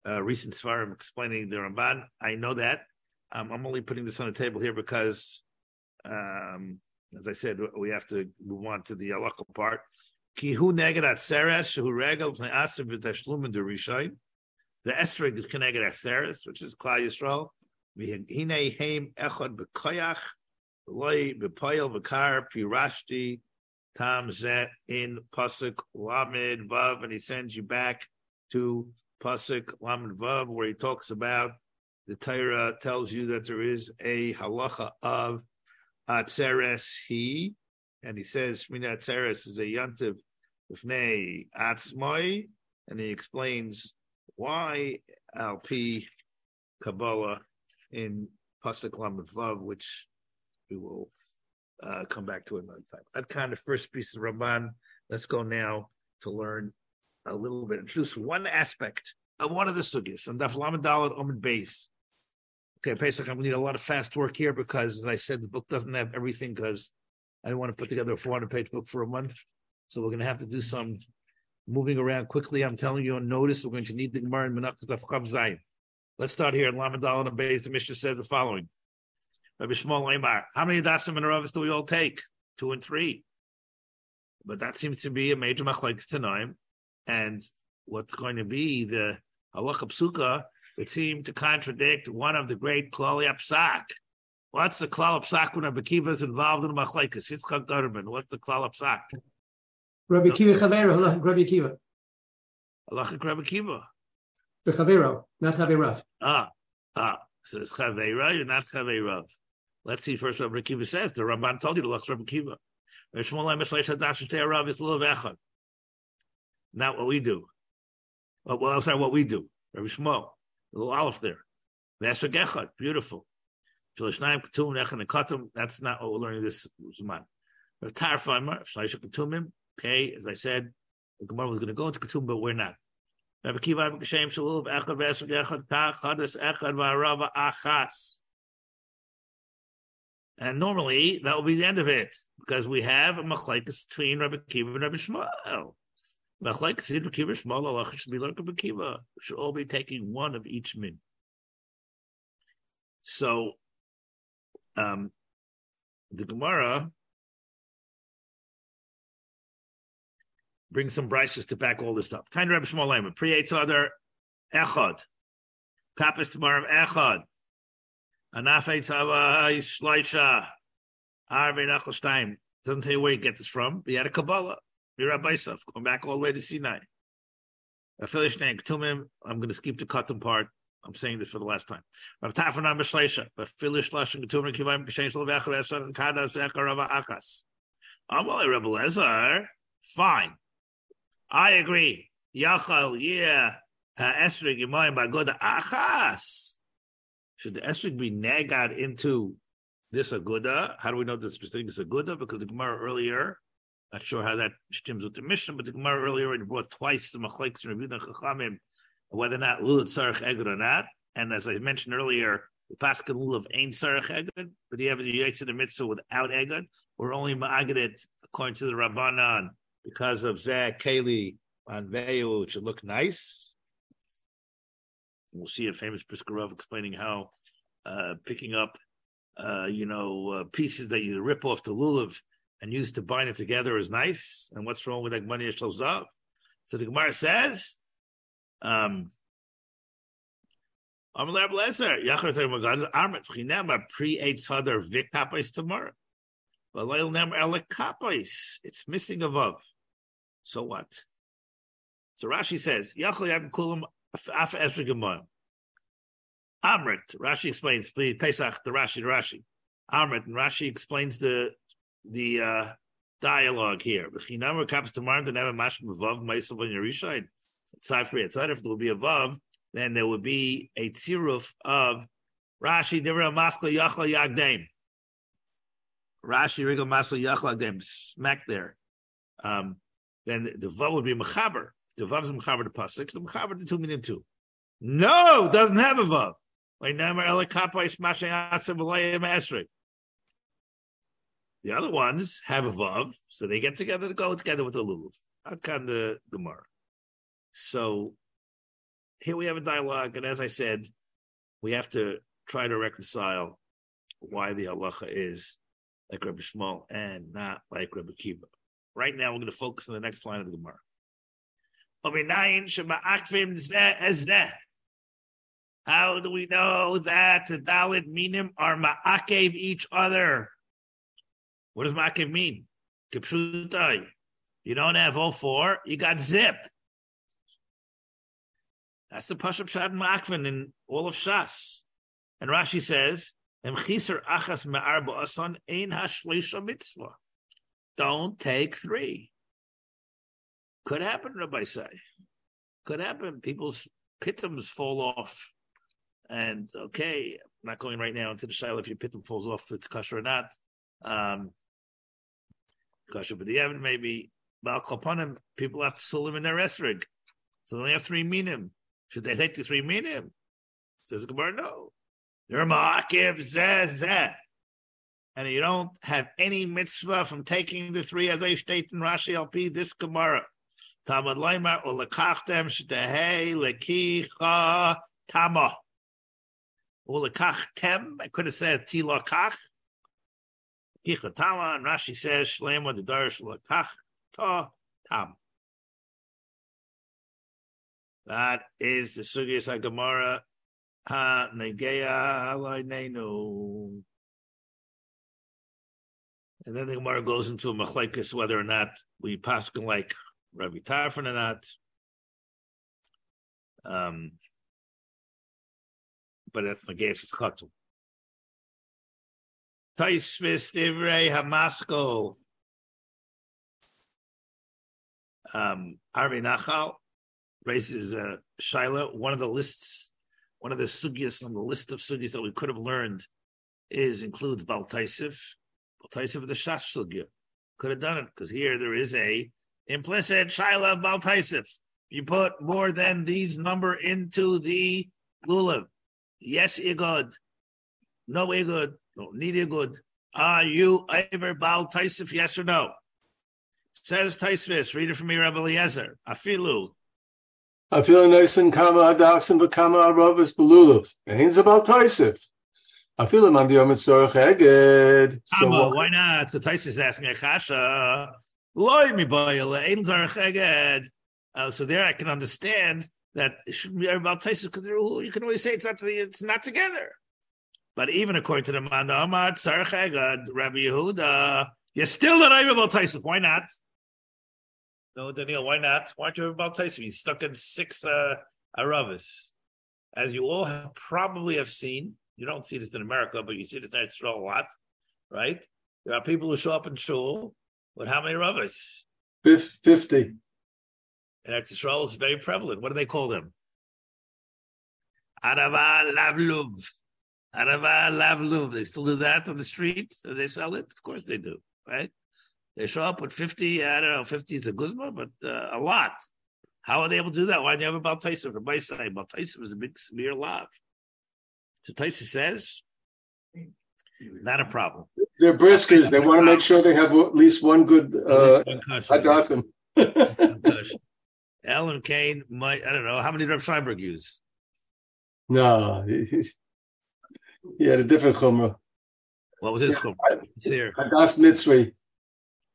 uh, recent svarim explaining the Ramban. I know that. Um, I'm only putting this on the table here because um, as I said, we have to move on to the halakha part. Kihu neged atzeres shehu regel v'ne'asim v'tashlum and derishayim. The esrog is connected atzeres, which is Klal Yisrael. V'hinei heim echad b'koyach v'loi b'poyel v'kar pirashti tam zet in pasuk lamed vav, and he sends you back to pasuk lamed vav, where he talks about the Torah tells you that there is a halacha of Atzeres he, and he says Shmini Atzeres is a yantiv Ufnei Atzmai, and he explains why LP Kabbalah in Pasuk Lamed Vav, which we will uh, come back to another time. That kind of first piece of Ramban. Let's go now to learn a little bit, introduce one aspect of one of the sugyas, and Daf Lamed Dalet Omid Base. Okay, Pesach, I'm gonna need a lot of fast work here because, as I said, the book doesn't have everything because I don't want to put together a 400 page book for a month. So we're gonna have to do some moving around quickly. I'm telling you on notice, we're going to need the Gemara and Menachos of Chav Let's start here in Lamadal and Beis. The Mishnah says the following: Rabbi Shmuel Leimar, how many dasim and Ravis do we all take? Two and three. But that seems to be a major machlekes tonight, and what's going to be the halacha psuka would seem to contradict one of the great Klali Psak. What's the Klal Psak when Rabbi Kiva is involved in Machlaikas? Yitzchak Garman. What's the Klal Psak? Rabbi Kiva Chavero, Rabbi Kiva. Halachic Rabbi Kiva. The Chavero, not Chaverav. Ah, ah. So it's Chavera, you're not Chaverav. Let's see first what Rabbi Kiva says. The Ramban told you to look Rabbi Kiva. Not what we do. Well, I'm sorry, what we do. Rabbi Shmuel little aleph there. Vesra Gechad, beautiful. That's not what we're learning this Zman. Tarfaimer, Shalisha Ketumim, okay, as I said, the Gemara was going to go into Ketum, but we're not. Rabbi Kiva Rabbi Kashem Shalub Echad Vesra Gechad Tach Chadas Echad V'Arava Achas. And normally that will be the end of it because we have a machlekes between Rabbi Kiva and Rabbi Shmuel. Should all be taking one of each min. So, um, the Gemara brings some brises to back all this up. Of Rabbi Shmuel Lema, Priyetz other Echad, Kapis tomorrow Echad, Anafei Tava Shleisha, Arvei Nachelstein. Doesn't tell you where you get this from, but he had a Kabbalah. Mirabaisov, going back all the way to Sinai. I'm going to skip the cotton part. I'm saying this for the last time. Rav Tafana Mishleisha, but Filish Lashon Ketumim Kivaim Kishayin Shalav Echad Esar and Kada Zechar Rava Akas. Amalei Rebel Ezar, fine. I agree. Yachal, yeah. Uh, Esrig, Yemoyim, Bagoda, Achas. Should the Esrig be nagged into this Aguda? How do we know this thing is Aguda? Because the Gemara earlier, not sure how that stems with the Mishnah, but the Gemara earlier already brought twice the Machlekes and Reviewed Chachamim, whether or not Lul Tzarech Eged or not. And as I mentioned earlier, the Pascal Lul of Ein Tzarech Eged, but you have the Yates in the Mitzvah without Eged, or only Ma'aged according to the Rabbanan because of Zeh Keli on Veyu, which would look nice. We'll see a famous Briskerov explaining how uh, picking up, uh, you know, uh, pieces that you rip off the lulav and used to bind it together is nice. And what's wrong with that money up? So the Gemara says, um. It's missing above. So what? So Rashi says. Amrit. Rashi explains, Pesach, the Rashi, the Rashi. Amrit, and Rashi explains the the uh, dialogue here. B'chinamar comes to never mash vav ma'isov on Yerushalayim. Aside for it, if there will be a vav, then there would be a tziruf of Rashi Divra Maskla Yachla Yagdem. Rashi Rigel Masla Yachla Yagdem, smack there. Um, then the, the vav would be mechaber. The vav is mechaber to pasuk. The mechaber to two meaning two. No, doesn't have a vav. Like never elikapay smashing esrei. The other ones have a vav, so they get together to go together with the lulav. kind of gemara. So here we have a dialogue, and as I said, we have to try to reconcile why the halacha is like Rabbi Shmuel and not like Rabbi Kiva. Right now, we're going to focus on the next line of the Gemara. How do we know that the Dalit minim are ma'akev each other? What does ma'akev mean? Kipshutai. You don't have all four, you got zip. That's the Pashup Shad Ma'akvin in all of Shas. And Rashi says. Don't take three. Could happen, Rabbi say. Could happen. People's pitums fall off. And okay, I'm not going right now into the shaila if your pitum falls off, if it's kosher or not. Um, but the evidence maybe Baal Kapanim, people have sulim in their esrig. So they only have three minim. Should they take the three minim? Says Gemara, no. They're ma'akiv zeh and you don't have any mitzvah from taking the three as they state in Rashi LP, this Gemara. Tamad Leimar ulekachtem shtehei lekicha tama. Ulekachtem, I could have said tilakach. Kicha tama, and Rashi says shlema the darish lekach ta tam. That is the Sugyas Gemara ha negeya alaynenu. And then the Gemara goes into a machlekes whether or not we pass like Rabbi Tarfon or not. Um, but that's the case of Katu. Taisvis Divrei Hamasko. Um, Arvi Nachal raises a uh. One of the lists, one of the sugyas on the list of sugyas that we could have learned is includes Baltaisif Taisa for the Shas Sugya. Could have done it because here there is a implicit Shaila Baltaisif. You put more than these number into the lulav. Yes, igod. No igod. No need igod. Are you ever Baal Taisif? Yes or no? Says Taisvis. Read it from me, Rabbi Eliezer. Afilu. Afilu Naisin Kama Adasim Vakama Aravis Belulav. Ain't about Taisif. I feel him on the Yom Eged. So why not? So Tais is asking a kasha. Loy mi Ein Eged. Uh, so there I can understand that it shouldn't be about Tais because you can always say it's not it's not together. But even according to the man Amar Tzarech Eged, Rabbi Yehuda, you're still not about Tais. Why not? No, Daniel, why not? Why aren't you about Tais? He's stuck in six uh, Aravis. As you all have, probably have seen, you don't see this in America, but you see this in Israel a lot, right? There are people who show up in shul with how many rubbers? Fifty. And Eretz Yisrael is very prevalent. What do they call them? Arava lavluv. Arava lavluv. They still do that on the street? They sell it? Of course they do, right? They show up with 50, I don't know, 50 is a guzma, but uh, a lot. How are they able to do that? Why do you have a Baltaisa for my side? Baltaisa is a big severe lav. So Taisa says, not a problem. They're briskers. They want to make sure they have at least one good uh, At least one kosher. hadassim. Ellen Kane might, I don't know, how many did Reb Scheinberg use? no, he, had a different chumrah. What was his chum? It's here. Hadas Mitzri.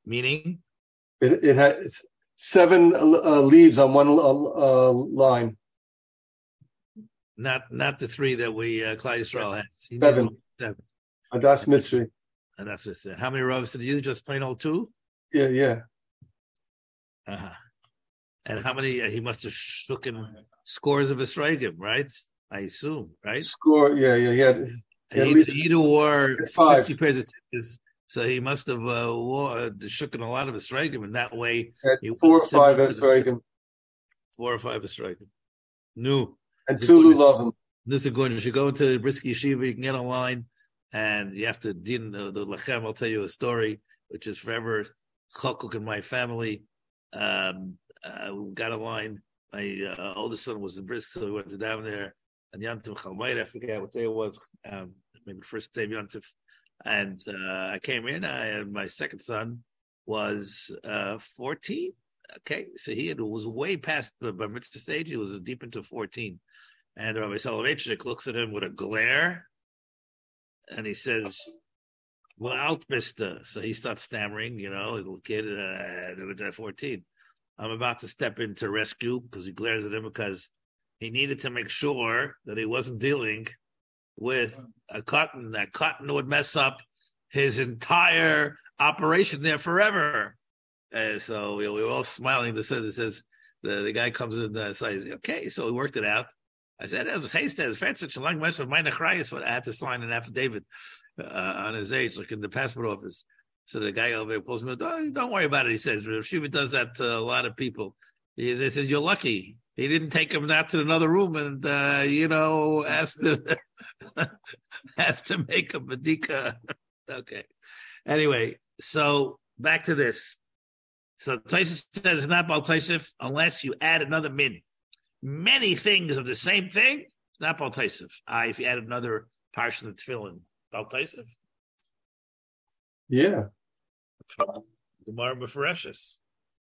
Meaning, It, it had seven uh, leaves on one uh, line. not not the three that we, uh, Klal Yisrael had. He Seven. Seven. Hadas Mitzri. And that's it. How many robes did you? Just plain old two? Yeah, yeah. Uh-huh. And how many? Uh, he must have shooken scores of Esrogim, right? I assume, right? Score. Yeah, yeah. He had, And at he, least- he wore Five. 50 pairs of tickets, so he must have uh, wore, uh, shooken a lot of Esrogim, and that way, had He four or five to the- four or five Esrogim. No. and two Lulavim. This is going. You should go into the Brisky Yeshiva. You can get online, and you have to din the, the lachem. I'll tell you a story, which is forever chokuk in my family. Um, uh, got a line. My uh, oldest son was in Brisk, so we went to down there. And Yantiv Chalmayit, I forget what day it was. Um, maybe first day of Yantiv. And uh, I came in. I, and my second son was uh, 14. Okay, so he had, was way past the bar mitzvah stage. He was deep into 14. And Rabbi Soloveitchik looks at him with a glare, and he says, "Well, out, Mister." So he starts stammering. You know, little kid, uh, fourteen. I'm about to step in to rescue because he glares at him because he needed to make sure that he wasn't dealing with a cotton. That cotton would mess up his entire operation there forever. And so we, we were all smiling. This says, says the, the guy comes in and says, okay, so we worked it out. I said, hasted, it's fancy, long mess of mine, but I had to sign an affidavit uh, on his age, like in the passport office. So the guy over there pulls me, don't, don't worry about it. He says, Shiva does that to a lot of people. He, says, you're lucky. He didn't take him out to another room and, uh, you know, has to, has to make a badika. okay. Anyway, so back to this. So Tyson says it's not about Taisif unless you add another min. Many things of the same thing, it's not about Taisif. Ah, if you add another parsha of tefillin, about Taisif. Yeah. Gemara Mefereshis.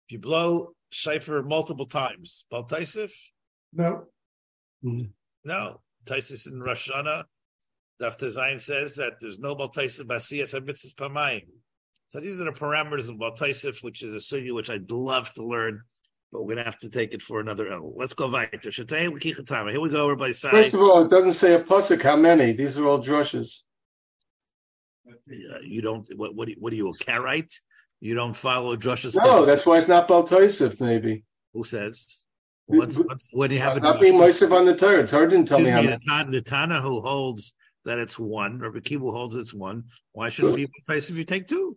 If you blow Shaifer multiple times, about Taisif? No, No. Taisif in Rosh Hashanah, Dafta Zayin says that there's no Baltaisif Basiyas Habitzis Pamayim. So these are the parameters of Baltaisif, which is a sugi which I'd love to learn, but we're gonna have to take it for another L. Let's go weiter. Shatei Wikichatama. Here we go, everybody. First Side. of all, it doesn't say a pasuk how many. These are all drushes. Uh, you don't. What? What? What are you a Karaite? You don't follow Josh's. No, that's why it's not Baltaisif, maybe. who says. What's, what's, when you have a Not being Moisef on the Torah. Torah didn't tell me how many. the, Tana, the Tana who holds that it's one, or Kibu holds it's one. Why shouldn't it be place if you take two?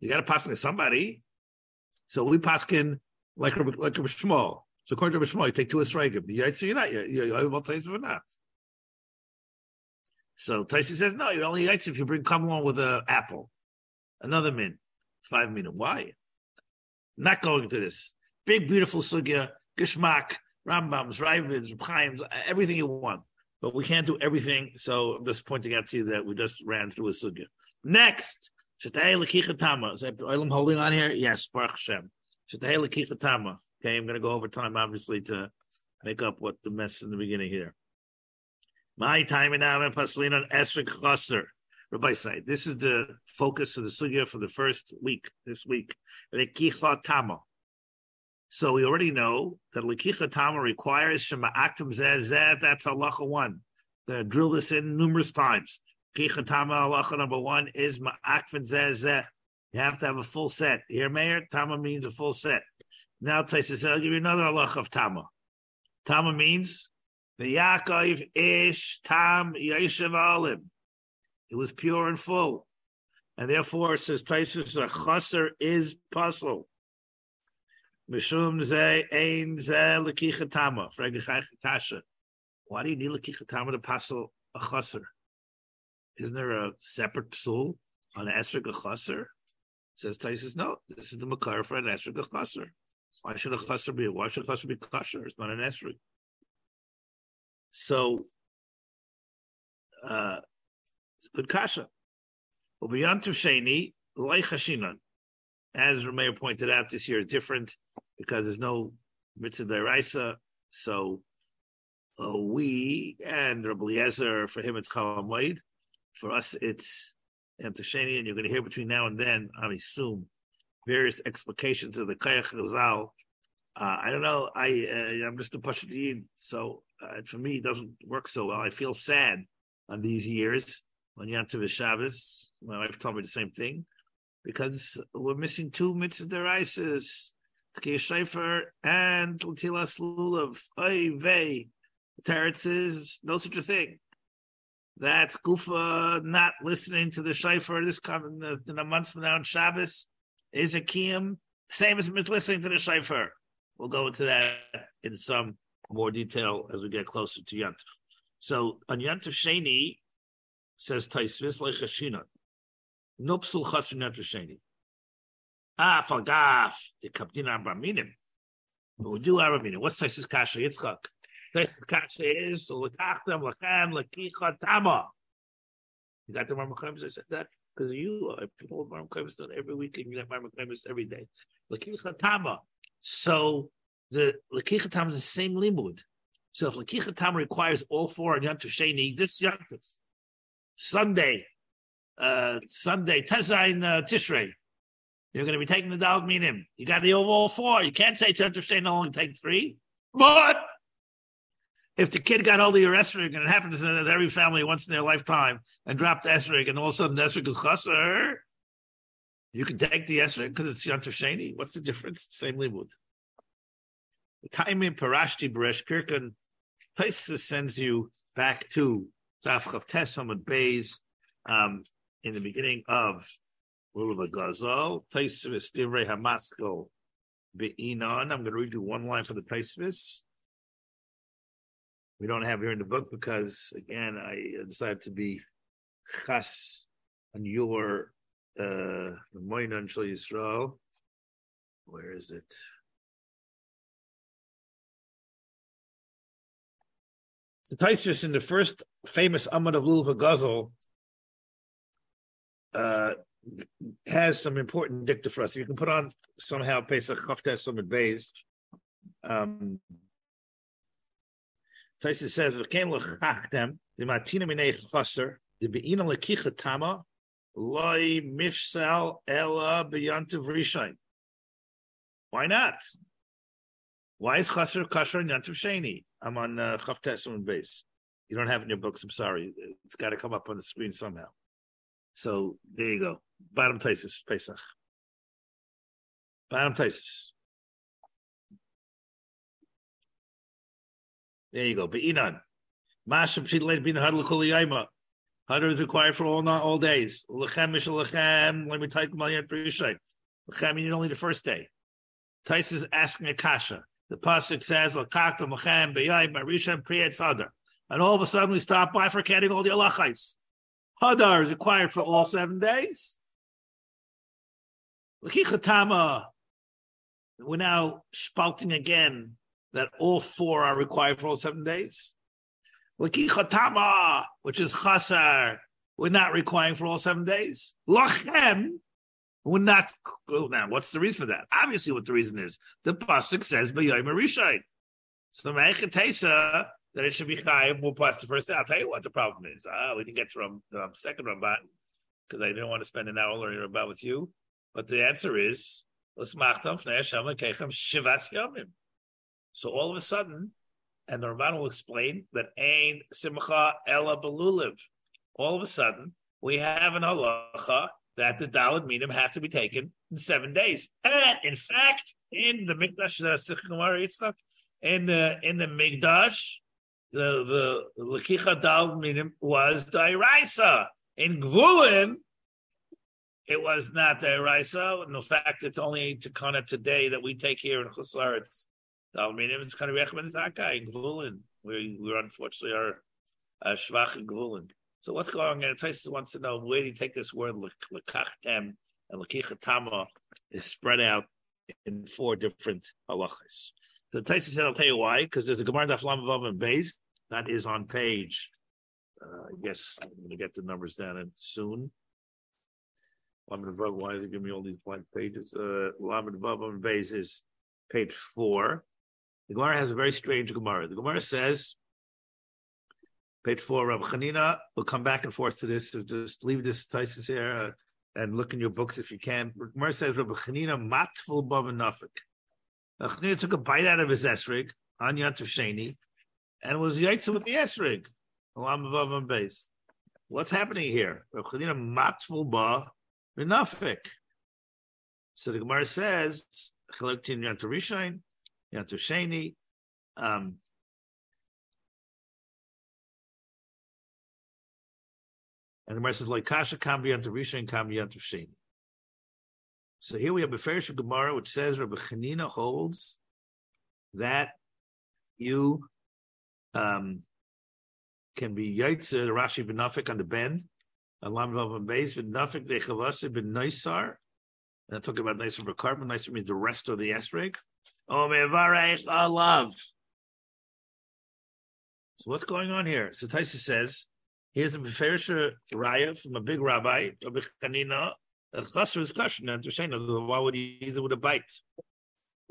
You got to pass to somebody. So we pass in like a like a Shmuel. So according to Shmuel, you take two Esrogim. You so you're not you're, you're to or not. So Taisi says no. You're only eat if you bring come along with an apple, another min, five min. Why? Not going to this big beautiful sugya, gishmak, Rambams, Ravids, Chaim's, everything you want. But we can't do everything. So I'm just pointing out to you that we just ran through a sugya. Next, Shetay Lekichatama. Is that I'm holding on here? Yes, Baruch Hashem. Shetay Lekichatama. Okay, I'm going to go over time, obviously, to make up what the mess in the beginning here. My time in Alan Paslin on Esrik Chaser. Rabbi Said, this is the focus of the sugya for the first week, this week. Lekichatama. So we already know that Lakicha Tama requires Shema Aktim Zeh that's halacha one. Gonna drill this in numerous times. Lakicha Tama halacha number one is Ma'akvin Zeh Zeh. You have to have a full set. Here, Mayor, Tama means a full set. Now Taisa says, I'll give you another halacha of Tama. Tama means the Yaakov Ish Tam Yeshiv Alim. It was pure and full. And therefore, says Taisus, a chaser is puzzle. Mishum ze ein ze lekichatama. Kasha. Why do you need lekichatama to passel a chaser? Isn't there a separate psul on esrog a chaser? Says Taisus, no, this is the makar for an esrog a chaser. Why should a chaser be? Why should a chaser be kosher? It's not an esrog. So, uh, it's good kasha. Ubiyantiv sheni loy chashinan. As Rameir pointed out, this year is different because there's no mitzvah deraisa. So uh, we and Rabbi Eliezer, for him it's Chalamoid. For us, it's Antasheni, and you're going to hear between now and then, I assume, various explications of the Kayach Chazal. Uh, I don't know. I uh, I'm just a Pashadin, so uh, for me, it doesn't work so well. I feel sad on these years on Yantav Shabbos. My wife told me the same thing because we're missing two mitzvah deraises, Tkei Shaifer and Latilas Lulav. Oy vey. Teretz says no such a thing. That's Gufa not listening to the Shaifer this coming uh, in a month from now on Shabbos is a kiyum, same as listening to the Shaifer. We'll go into that in some more detail as we get closer to Yant. So on Yant Sheni, says Taisvis Lechashina. Nupsul Chasun Yant Sheni. Ah, Falgaf, the Kaptin Abraminim. We do Abraminim. What's Taisvis Kasha Yitzchak? Taisvis Kasha is Lekachtem Lechem Lekicha Tama. You got the Marmachemis? I said that because you uh, people Marmachemis done every week and you get Marmachemis every day. Lekicha Tama. So the Lekicha Tama is the same limud. So if Lekicha Tama requires all four on Yantif Sheni, this Yantif, Sunday, uh, Sunday, Tezain uh, Tishrei, you're going to be taking the dog minim. You got the all four. You can't say Yantif Sheni only take three. But if the kid got hold of your esrig, and it happens in every family once in their lifetime, and dropped esrig, and all of a sudden esrig is chaser, you can take the esrig because it's Yantif Sheni. What's the difference? Same limud. The time in Parashti Beresh Pirkan, Taisa sends you back to Tafchav Tesam Bays um, in the beginning of Lulav Gazal. Taisvis Divrei Hamasko Be'inon. I'm going to read you one line for the Taisvis. We don't have here in the book because, again, I decided to be chas on your uh, Moinan Shal Yisrael. Where is it? So Taisvis in the first famous Amad of Lulva Guzzle uh, has some important dicta for us. You can put on somehow Pesach Chavtes Summit Bays. Um, Taisvis says, "V'kem l'chachtem the matina minei chaser the beina lekicha tama loy mifsal ela beyantiv rishain." Why not? Why is chaser kasher and yantiv sheni? I'm on uh, Chavtes on base. You don't have it in your books. I'm sorry. It's got to come up on the screen somehow. So there you go. Bottom Taisis, Pesach. Bottom Taisis. There you go. Be'inan. Masham Shidlet bin Hadl Kuliyama. Hadr is required for all not all days. Lechem Mish Lechem. Let me type Malyan for Yishay. Lechem, you need only the first day. Tais is asking a kasha. The pasuk says, "Lakakta machem b'yayim marishem priyetz hadar," and all of a sudden we stop bifurcating all the alachais. Hadar is required for all seven days. Lakichatama, we're now spouting again that all four are required for all seven days. Lakichatama, which is chasar, we're not requiring for all seven days. Lachem, we're not. Now, what's the reason for that? Obviously, what the reason is the pasuk says "B'yayim Rishayim." So Me'echetesa that it should be chayim will pass the first day. I'll tell you what the problem is. Ah, we didn't get to the um, second Ramban because I didn't want to spend an hour learning about with you. But the answer is so all of a sudden, and the Ramban will explain that ain simcha ella beluliv. All of a sudden, we have an halacha that the Dalad Minim have to be taken in seven days. And in fact, in the Mikdash, in the in the Mikdash, the the Lakicha Dalad Minim was Dairaisa. In Gvulin, it was not the Raisa. And the fact it's only to kind today that we take here in Chusaretz. I mean, it's kind of Rechman Zaka in Gvulin. We we unfortunately are uh, Shvach in Gvulin. So what's going on? Tyson wants to know where do you take this word lekachtem and lekichatama is spread out in four different halachas. So Tyson said, "I'll tell you why, because there's a Gemara Daf Lamav and Beis that is on page. Uh, I guess I'm going to get the numbers down in soon. Lamed Vav, why is it giving me all these blank pages? Uh, Lamed Vav and Beis is page four. The Gemara has a very strange Gemara. The Gemara says, page four, Rabbi Chanina, we'll come back and forth to this, so just leave this thesis here uh, and look in your books if you can. Gemara says, Rabbi Chanina, matful babanafik. Chanina took a bite out of his esrig on Yantav Sheni and was yaitza with the esrig, along above and base. What's happening here? Rabbi Chanina, matful ba benafik. So the Gemara says, Chalaktin Yantav Yantav Sheni. Um, and the Gemara says, like Kasha Kam Yantav Rishon, Kam Yantav Sheni. So here we have a Ferish Gemara, which says Rabbi Chanina holds that you um, can be Yaitze, the Rashi Benafik on the bend, Alam Vav Beis, Benafik, Dechavasa, Ben Naisar. And I'm talking about Naisar for carbon. Naisar means the rest of the esrig. Oh, mevarech alav. So what's going on here? So Taisa says, here's a Beferisha Raya from a big rabbi, Rabbi. The chasser is question. And saying, why would he use it with a bite?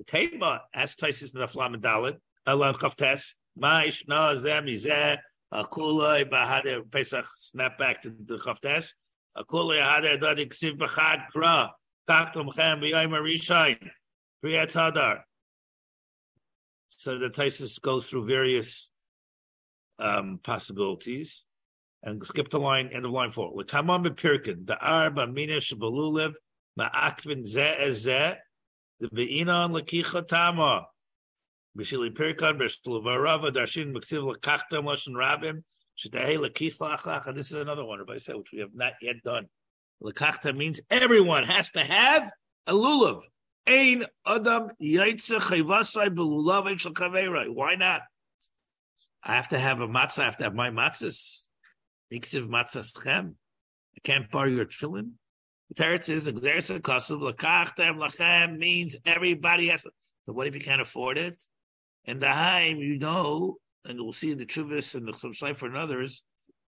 Teba asks Taisis in the Flam Dalit, Allah Kaftes, Maish, no, Zem, Zeh, Akuloi, Bahade, Pesach, snap back to the Kaftes. Akuloi, Hade, Dodik, Siv, Bachad, Kra, Taktum, Chem, B'yayim, Arishain, Priyat Hadar. So the Taisis goes through various um, possibilities and skip the line, end of line four. With Tamam Pirkin, the Arba Mina Shabalulev, Ma'akvin Ze Eze, the Ve'inon Lakicha Tama, Bishili Pirkan, Bishluvarava, Darshin Maksiv Lakachtam, Lashon Rabim, Shitahe Lakicha Achlach, and this is another one, I said, which we have not yet done. Lakachta means everyone has to have a lulav. Ein Adam Yaitze Chayvasai Belulav Ein Why not? I have to have a matzah, I have to have my matzahs. Iksiv matzah chem. I can't borrow your tefillin. The teretz is exercise kasuv lakachtem lachem means everybody has. To, so what if you can't afford it? And the haim, you know, and we'll see in the Chuvis and the Chumsayfer and others,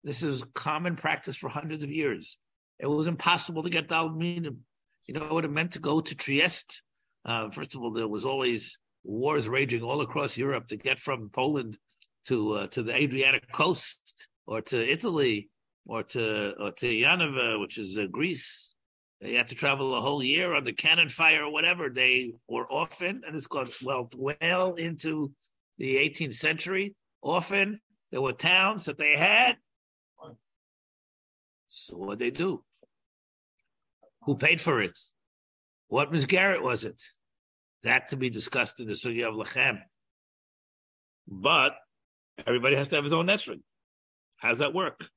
this is common practice for hundreds of years. It was impossible to get Dalminim. You know what it meant to go to Trieste? Uh, first of all, there was always wars raging all across Europe to get from Poland to uh, to the Adriatic coast or to Italy or to or to Yanova, which is uh, Greece. They had to travel a whole year under cannon fire or whatever. They were often, and this goes well well into the 18th century. Often there were towns that they had. So what they do? Who paid for it? What Miss Garrett was it? That to be discussed in the Sugya of Lachem. But everybody has to have his own esrog. How does that work?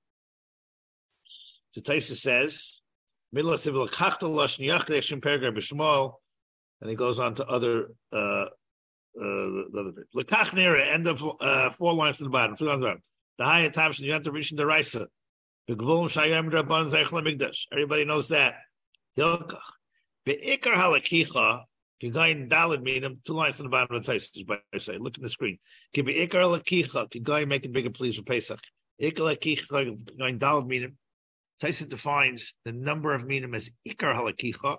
The Taisa says, and he goes on to other uh, uh, the other bit. End of uh, four lines from the bottom, three lines bottom. The higher times you have to reach the Raisa. Everybody knows that. Hilkach. Be'ikar halakicha, Kigayin Dalad meaning two lines to the bottom of the Taisa, by say. Look at the screen. Kibi Ikar halakicha, Kigayin make it bigger, please, for Pesach. Taisa defines the number of minim as ikar halakicha.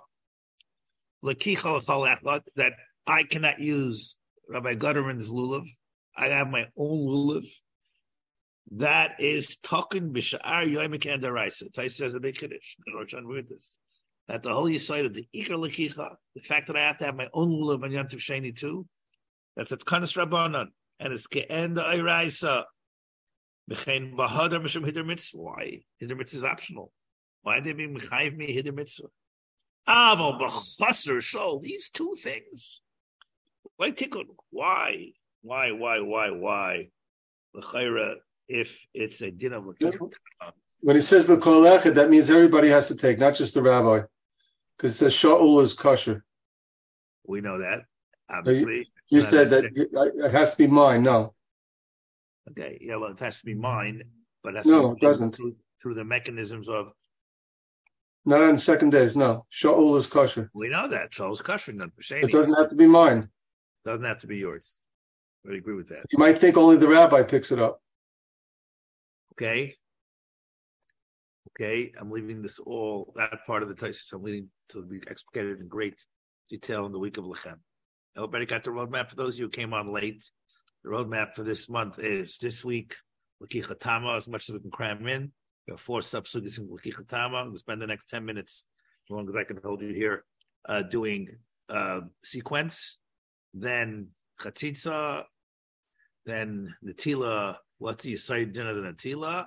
Lakicha that I cannot use Rabbi Gutterman's lulav. I have my own lulav. That is talking b'sha'ar yoimik and daraisa. Taisa says a big kiddush. That the whole side of the ikar lakicha, the fact that I have to have my own lulav on Yantiv Sheni too, that's a kanas rabbanon, and it's ke'en da'iraisa. Mechain bahadar mishum hider mitzvah. Why? Hider mitzvah is optional. Why did they be mechayiv me hider mitzvah? Avo b'chaser show these two things. Why tikkun? Why? Why? Why? Why? Why? L'chayra, if it's a din of When he says the kol that means everybody has to take, not just the rabbi. Because it says Shaul is kosher. We know that, obviously. You Uh, said that it it has to be mine. No, Okay, yeah, well, it has to be mine, but that's No, it doesn't. through, through the mechanisms of not on second days. No, Shaul is kosher. we know that Charles Cushing done It doesn't have to be mine. doesn't have to be yours. I agree with that. You might think only the rabbi picks it up. Okay. Okay, I'm leaving this all that part of the Taisus. I'm leaving to be explicated in great detail in the week of Lechem. Everybody got the roadmap for those of you who came on late. The roadmap for this month is this week, Lakicha Tama, as much as we can cram in. We have four subsugis in Lakicha Tama. We'll spend the next 10 minutes, as long as I can hold you here, uh, doing uh, sequence, then Chatzitza, then Natila, what's the side dinner the Natila,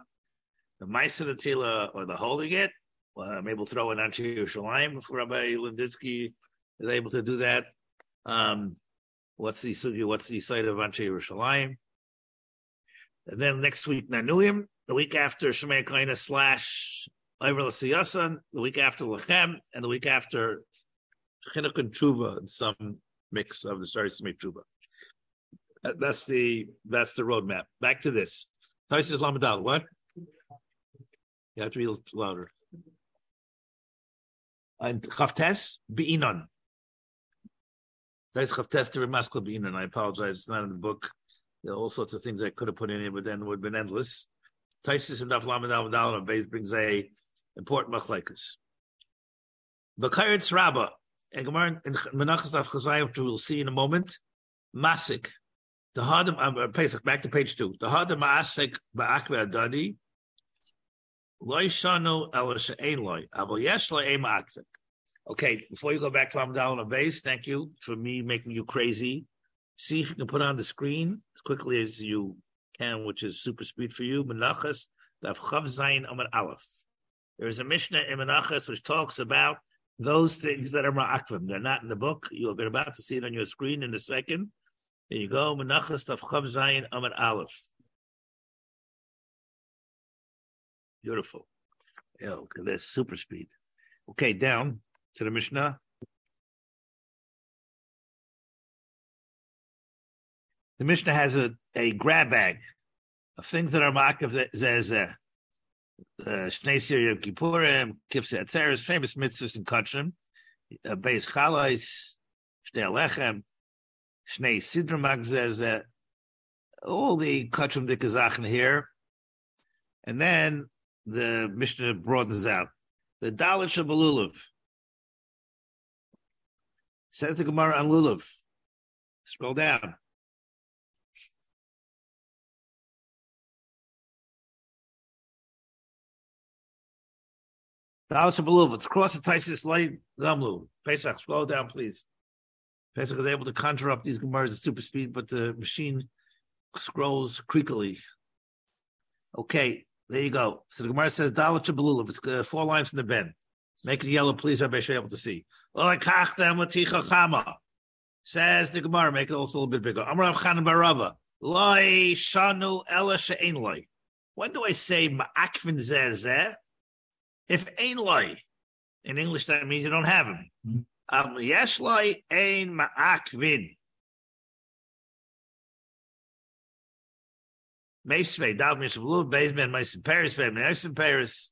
the Maisa Natila, or the holding it. Well, I'm able to throw in Anshe Yerushalayim if Rabbi Lindinsky is able to do that. Um, what's the sugi? What's the site of Anshe Yerushalayim? And then next week Nanuim, the week after Shemay Kaina slash Iver Siyasan, the week after Lechem, and the week after Chinuch and Tshuva, and some mix of the to make Tshuva. Uh, that's the that's the roadmap. Back to this. Taisis Lamadal, what? You have to be a little louder. And Chavtes Be'inon. Be'inon. I apologize. It's not in the book. There are all sorts of things I could have put in here, but then it would have been endless. Taisis and Daf and Beis brings a important machlekes. Bakaritz Rabbah. And Gemara in Menachas Daf Chazayim, which we'll see in a moment. Masik. The Hadim, uh, Pesach, back to page two. The Hadim Masik Ba'akve Adadi. Loy shanu el she'ein loy. Avo yesh loy ema. Okay, before you go back to Amdal a base, thank you for me making you crazy. See if you can put on the screen as quickly as you can, which is super speed for you. Menachas, Daf Zayin Amar Aleph. There is a Mishnah in Menachas which talks about those things that are ma'akvim. They're not in the book. You're about to see it on your screen in a second. There you go. Menachas Daf Chav Zayin Amar Aleph. Beautiful. Yeah, okay, that's super speed. Okay, down to the Mishnah. The Mishnah has a, a grab bag of things that are ma'akav zezeh. Uh, uh, Shnei Sir Yom Kippurim, Kifse Atzeres, famous mitzvahs in Kachim, uh, Beis Chalais, Shnei Alechem, Shnei Sidra Magzezeh, uh, all the Kachim Dikazachn here. And then the Mishnah broadens out. The Dalit Shabbalulav. Says the Gemara on Lulav. Scroll down. Dalit Shabbalulav. It's cross the Taisis Light Gamlu. Pesach, scroll down, please. Pesach is able to conjure up these Gemaras at super speed, but the machine scrolls creakily. Okay, there you go. So the Gemara says Dalit Shabbalulav. It's uh, four lines from the Ben. Make it yellow, please. I should be able to see. Says the Gemara, make it also a little bit bigger. Amrav Chanan Barava. Loi shanu ela she'ein loi. When do I say ma'akvin zeh If ein loi, in English that means you don't have him. Um, yes loi ein ma'akvin. Meisvei, Dav Mishablu, Bezman, Meisim Paris, Bezman, Paris.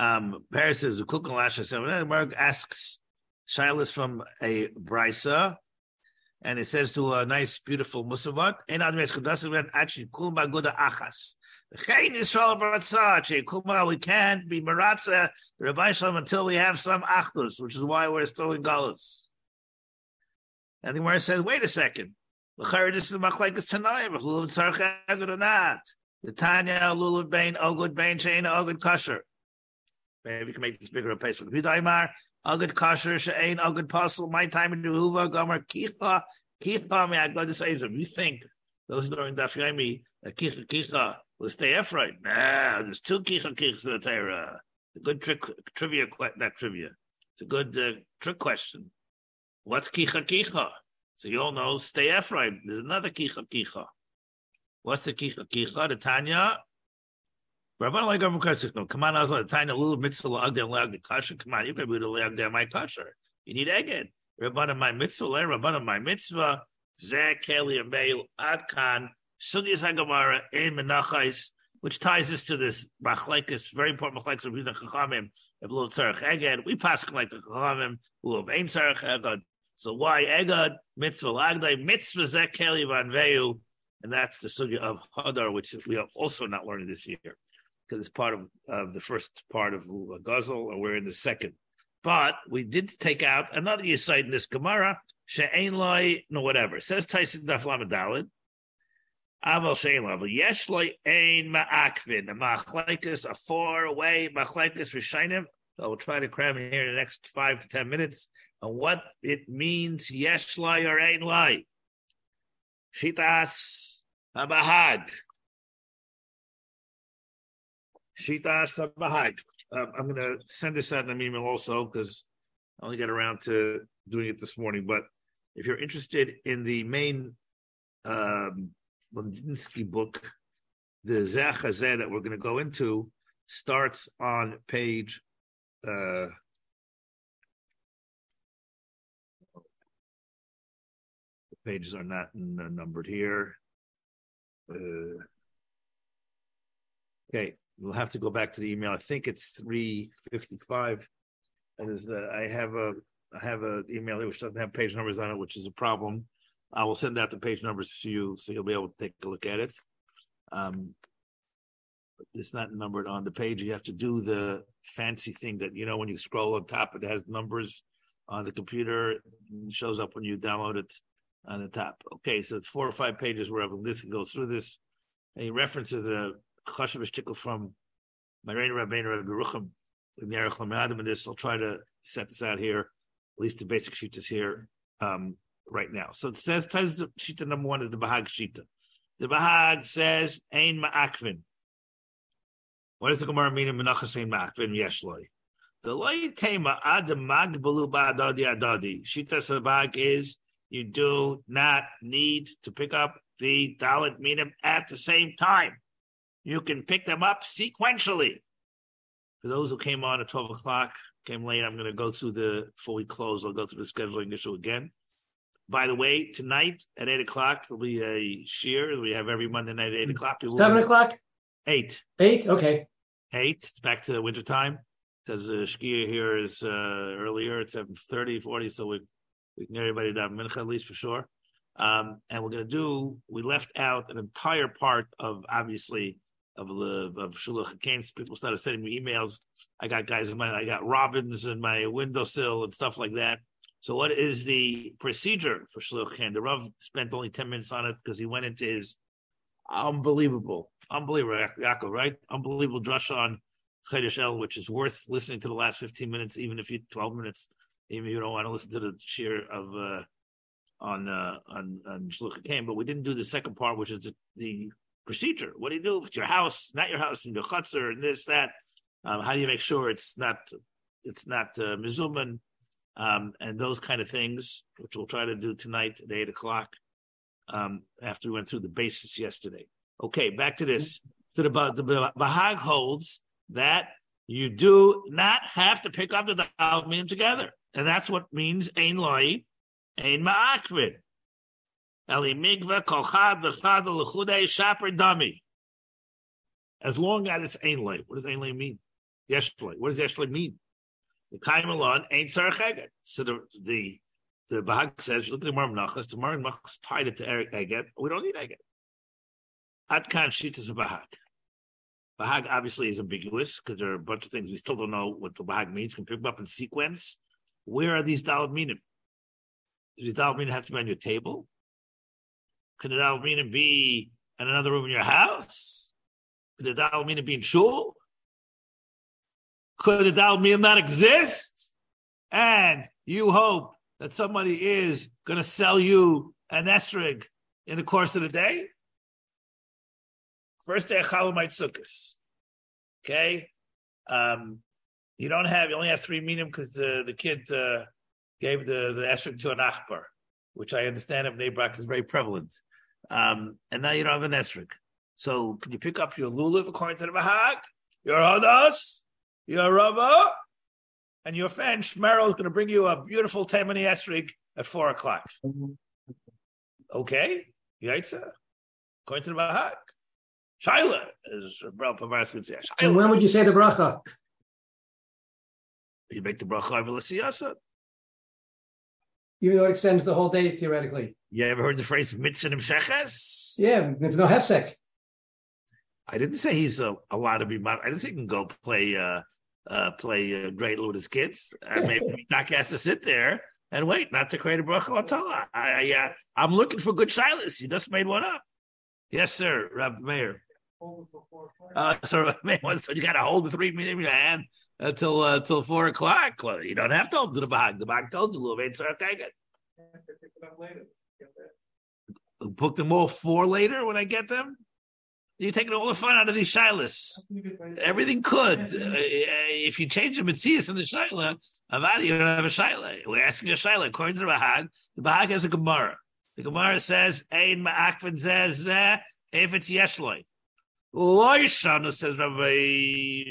Um, Paris. Mark asks Shilas from a Brisa, and it says to a nice, beautiful Musavat, actually, Kulma Guda Achas. We can't be Maratza, Rabbi Shalom, until we have some Achdus, which is why we're still in Galus. And the Gemara says, wait a second. This is machlekes tanaim. If lulav tzarech agud or not, the Tanya lulav bein ogud bein shein ogud kosher. Maybe we can make this bigger a pace. Vidaymar ogud kosher shein ogud pasul. My time in Yehuva gomer kicha kicha. May I go to say You think those who are in Daf Yomi that kicha kicha will stay upright? Nah, there's two kicha kichas in the Torah. A good trick trivia, not trivia. It's a good uh, trick question. What's kicha kicha? So you all know, stay upright. There's another kicha kicha. What's the kicha kicha? The Tanya. Rabban like Rabban Kasher. Come on, I was like tiny little mitzvah lagda lagda kasher. Come on, you can be the lagda my kasher. You need eged. Rabban my mitzvah, Rabban my mitzvah. Zeh keli ameyu adkan sugis hagamara ein menachais, which ties us to this machlekes, very important machlekes of Yidden Chachamim of lo tzarech eged. We pass like the Chachamim who have ein tzarech eged. So why eged mitzvah lagda mitzvah zeh keli vanveyu. And that's the sugya of Hadar, which we are also not learning this year because it's part of, of the first part of Guzzle, and we're in the second. But we did take out another site in this Gemara, She'ain loy, no whatever. Says Tyson Daf Lamadalid. Aval She'ain loy. Yesh loy ein ma'akvin. A machlekes, a four away machlekes Rishainim. So we'll try to cram in here in the next five to ten minutes on what it means, yesh loy or ein loy. Shitas Abahag. Shita Sabahag. Um, I'm going to send this out in an email also because I only got around to doing it this morning. But if you're interested in the main um, book, the Zeh that we're going to go into starts on page. Uh, the pages are not numbered here. Uh, okay, we'll have to go back to the email. I think it's three fifty five. And there's the I have a I have an email which doesn't have page numbers on it, which is a problem. I will send out the page numbers to you so you'll be able to take a look at it. Um, it's not numbered on the page. You have to do the fancy thing that you know when you scroll on top, it has numbers on the computer. It shows up when you download it on the top. Okay, so it's four or five pages where this can go through this. And he references a chashav shtickle from Marein Rabbeinu Lamadim and this. I'll try to set this out here. At least the basic sheet is here um, right now. So it says, says Shita number one is the Bahag Shita. The Bahag says, Ein Ma'akvin. What does the Gemara mean in Menachas Ein Ma'akvin? Yeshloi. The loy tema ad magbalu ba'adadi adadi. Shita Sabag is you do not need to pick up the Dalit Minim at the same time. You can pick them up sequentially. For those who came on at 12 o'clock, came late, I'm going to go through the, before we close, I'll go through the scheduling issue again. By the way, tonight at 8 o'clock, there'll be a shear. We have every Monday night at 8 o'clock. Seven o'clock? Eight. Eight? Okay. Eight. It's back to winter time because the uh, here is uh, earlier it's 7.30, 40, so we, we can get everybody down mincha at least for sure. Um, and we're going to do, we left out an entire part of obviously of of Shulach Hakems. People started sending me emails. I got guys in my I got robins in my windowsill and stuff like that. So what is the procedure for Shulach Hakems? The Rav spent only 10 minutes on it because he went into his unbelievable, unbelievable Yaakov, right? Unbelievable drush on Chedesh El, which is worth listening to the last 15 minutes, even if you 12 minutes, even if you don't want to listen to the cheer of uh, on uh, on on Shluch. But we didn't do the second part, which is the, the procedure. What do you do if it's your house, not your house, and your chutzner, and this, that? Um, how do you make sure it's not it's not uh, mizuman, um, and those kind of things, which we'll try to do tonight at eight o'clock. Um, after we went through the basis yesterday. Okay, back to this. So the, the, Bahag holds that you do not have to pick up the Dalmim together, and that's what means ein loy, ein ma'akvid. Eli migva kolchad v'chad l'chudei shaper. As long as it's ainlay. What does ainlay mean? Yeshlay. What does yeshlay mean? The kaimalon ain't sarach So the the the Bahag says, look at the Mar Menachas. The Mar tied it to Eric Eget. We don't need Eget. Atkan Shitas of Bahag. Bahag obviously is ambiguous because there are a bunch of things we still don't know what the Bahag means. Can pick them up in sequence. Where are these Dalad meaning? Do these Dalad meaning have to be on your table? Could the Dal mean be in another room in your house? Could the Dal mean be in shul? Could the Dal mean not exist? And you hope that somebody is going to sell you an esrig in the course of the day? First day of Chalamite Sukkot. Okay? Um, you don't have, you only have three minim because uh, the kid uh, gave the, the esrig to an achbar, which I understand in Nebrak is very prevalent. Um, and now you don't have an esrog. So can you pick up your lulav according to the Bahag? your Hadas, your Rava, and your fan Shmerel is going to bring you a beautiful Taimani Esrig at four o'clock. Okay, Yaitza, according to the Bahag. Shaila is Bral Pavaris going to say. And when would you say the bracha? you make the bracha over. Even though it extends the whole day theoretically. You ever heard the phrase mitzvah sheches? Yeah, there's no hefsek. I didn't say he's uh, allowed to be. mo- I didn't say he can go play uh, uh, play uh, dreidel with his kids. Uh, maybe Doc has to sit there and wait, not to create a bracha or Torah. I, I, uh, I'm looking for good silas. You just made one up. Yes, sir, Rabbi Mayor. Uh, so Rabbi Mayor wants you got to hold the three minutes in your hand until uh, till four o'clock. Well, you don't have to open to the bag. The bag told you, take it. Book them all four later when I get them. You're taking all the fun out of these shilas. Everything could. Uh, if you change the mitzias in the shaila, Avadi, you don't have a shaila. We're asking a shaila. According to the Bahag, the Bahag has a Gemara. The Gemara says, Ein ma'akvin says, if it's yeshloi. Loy shana says Rabbi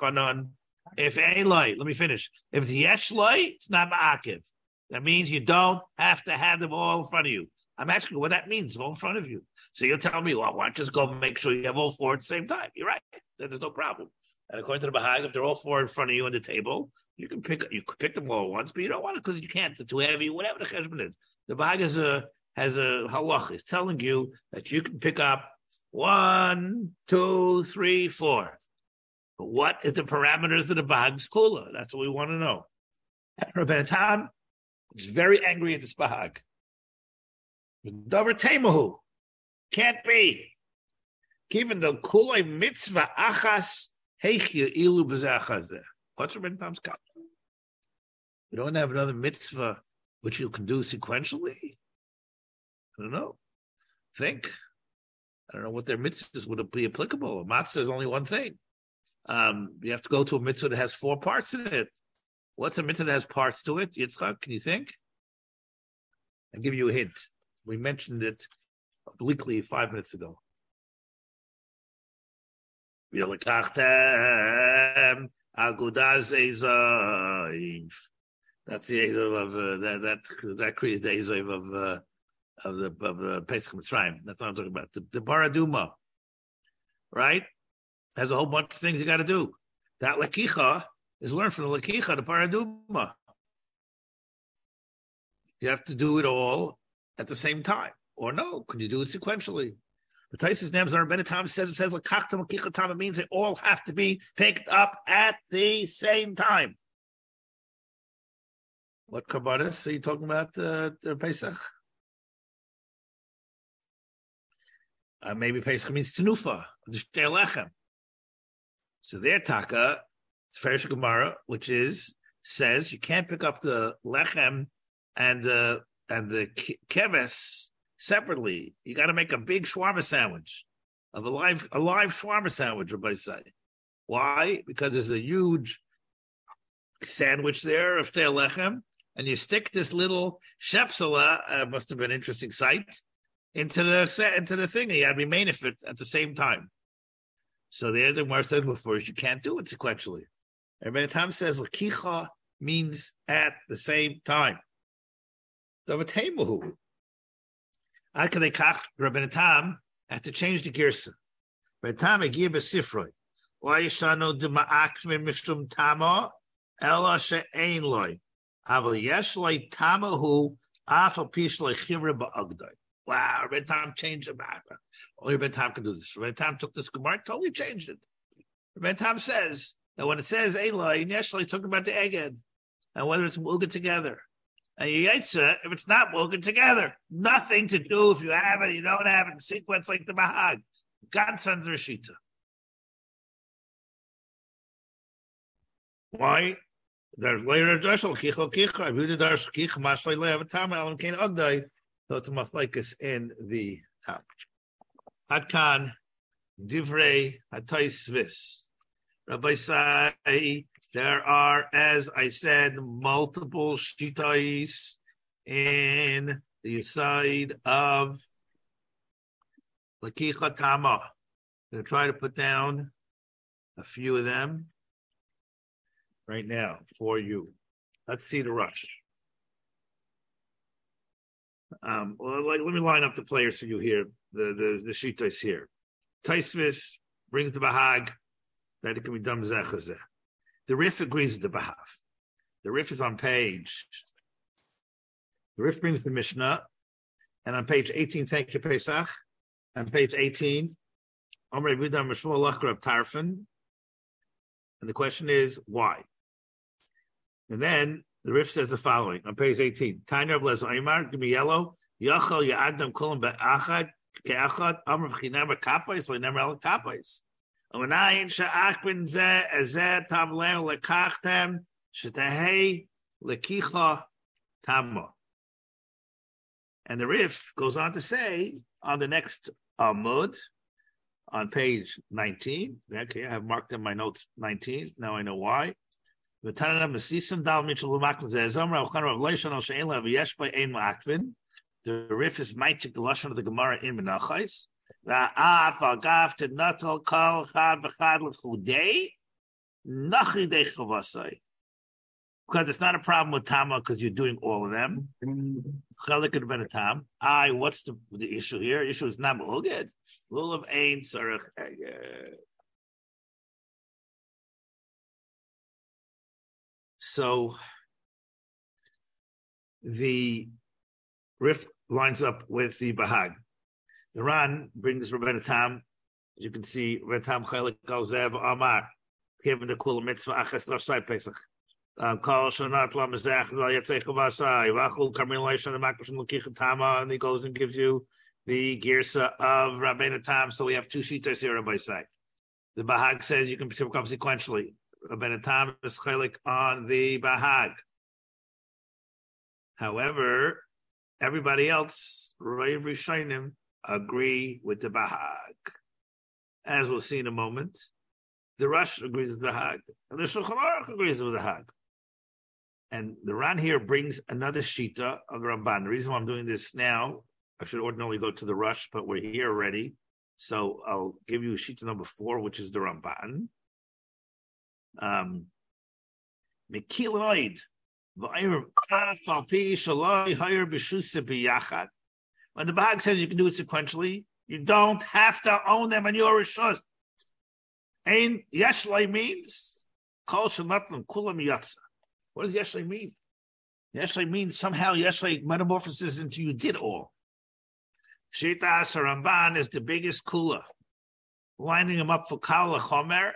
Chanan. If Eloi, let me finish. If it's yeshloi, it's not ma'akiv. That means you don't have to have them all in front of you. I'm asking you what that means, all in front of you. So you'll tell me, well, why you just go make sure you have all four at the same time? You're right. Then there's no problem. And according to the Bahag, if they're all four in front of you on the table, you can pick you could pick them all at once, but you don't want it because you can't. They're too heavy, whatever the cheshbon is. The Bahag has a has a halach. It's telling you that you can pick up one, two, three, four. But what is the parameters of the Bahag's kula? That's what we want to know. Rabbi Tam is very angry at this Bahag. Davar Temahu. Can't be. Given the Kula mitzvah achas heichya ilu b'zachazeh. What's Rabbi Tam's cut? We don't have another mitzvah which you can do sequentially. I don't know. Think. I don't know what their mitzvahs would be applicable. A matzah is only one thing. Um, you have to go to a mitzvah that has four parts in it. What's a mitzvah that has parts to it? Yitzchak, can you think? I'll give you a hint. We mentioned it obliquely five minutes ago. That's the of uh, that that that creates the ezav of uh, of the of the Pesach Mitzrayim. That's what I'm talking about. The, the Baraduma, right? Has a whole bunch of things you got to do. That lakicha is learned from the lakicha, the Baraduma. You have to do it all at the same time, or no? Can you do it sequentially? The Taisus Nams on Benetam says it says lakachtam lakichatam. It means they all have to be picked up at the same time. What kabbanis are you talking about, uh, uh, Pesach? Uh, maybe Pesach means tenufa, the shtei lechem. So their taka, it's Ferish Gemara, which is says you can't pick up the lechem and the and the ke- keves separately. You got to make a big shawarma sandwich of a live a live shawarma sandwich. Everybody say why? Because there's a huge sandwich there of shtei lechem, and you stick this little shepsala. Uh, must have been an interesting sight into the set into the thing. You got to it at the same time. So there, the Gemara said before, is you can't do it sequentially. Rabbi Tam says lakicha means at the same time. Davatemahu. Akadei kach Rabbi Tam had to change the girsa. Rabbi Tam agir besifroi. Why yishano de ma'akve mishum tama ela she'ein loy. Aval yesh loy tamahu afal pish loy chivra ba'agdai. Wow, Rabbi Tam changed the matter. Only Rabbi Tam can do this. Rabbi Tam took this Gemara, totally changed it. Rabbi Tam says that when it says Eloi, Yeshloi talking about the Eged and whether it's Muga together. And Yaitza, if it's not Muga together, nothing to do if you have it, you don't have it in sequence like the Bahag. God sends Rashita. Why? There's later Joshua Kicho Kicho. I viewed the Darsh Kicho Mashloi Leavatam Alam Kain Ogdai. So it's a machlekes in the top. Adkan divrei hatay svis. Rabbi say there are, as I said, multiple shitais in the side of Lakicha Tama. I'm going to try to put down a few of them right now for you. Let's see the rush. Um, like, let me line up the players for you here. The the the shitas here. Taisvis brings the bahag that it can be done zechazeh. The Rif agrees with the Bahag. The Rif is on page. The Rif brings the Mishnah, and on page 18, thank you, Pesach. On page 18, Omre Vidam Mishmul Lachra Tarfin. And the question is, why? And then the Rif says the following on page 18. Tanya Bless Aymar Gmiello, Yachal Ya'adam Kulam Ba'achad, Ke'achad, Amr Chinamar Kapais, Lenemar Al Kapais. Amanayin Sha'akbin Ze, Ezeh, Tabler, Lekachtem, Shetahei, Lekicha, Tamma. And the Rif goes on to say on the next Amud, on page 19, okay, I have marked in my notes 19. Now I know why. The Tananab Nasisim Dal By The Rif is Maitik, the Lashon of the Gemara in Menachais. Because it's not a problem with Tama because you're doing all of them. Chalik could have been a Tam. I, what's the, the issue here? The issue is not Mulged. Lulav of Sarach Eged. So the Rif lines up with the Bahag. The Ran brings Rabbeinu Tam, as you can see, Rabbeinu Tam Chelik Galzev Amar, given the Kula Mitzvah Achas Lasai Pesach. Um, Kol Shonat La Mizach La Yatzech Vasai Vachul Karmil Leishon Makashim Lakich Tama, and he goes and gives you the Girsa of Rabbeinu Tam. So we have two sheeters here, Rabbi Sai. The Bahag says you can come sequentially. Rabbeinu Tam is Chelik on the Bahag. However, everybody else, Rav Rishonim, agree with the Bahag. As we'll see in a moment, the Rush agrees with the Hag, and the Shulchan Aruch agrees with the Hag. And the Ran here brings another Shita of the Ramban. The reason why I'm doing this now, I should ordinarily go to the Rush, but we're here already. So I'll give you Shita number four, which is the Ramban. Um, when the Bahag says you can do it sequentially, you don't have to own them on your Rishus. Ein Yeshlai means Kol Shematlam Kulam Yatsa. What does Yeshlai mean? Yeshlai means somehow Yeshlai metamorphoses into you did all. Shita Ramban is the biggest kula. Lining them up for Kala Chomer.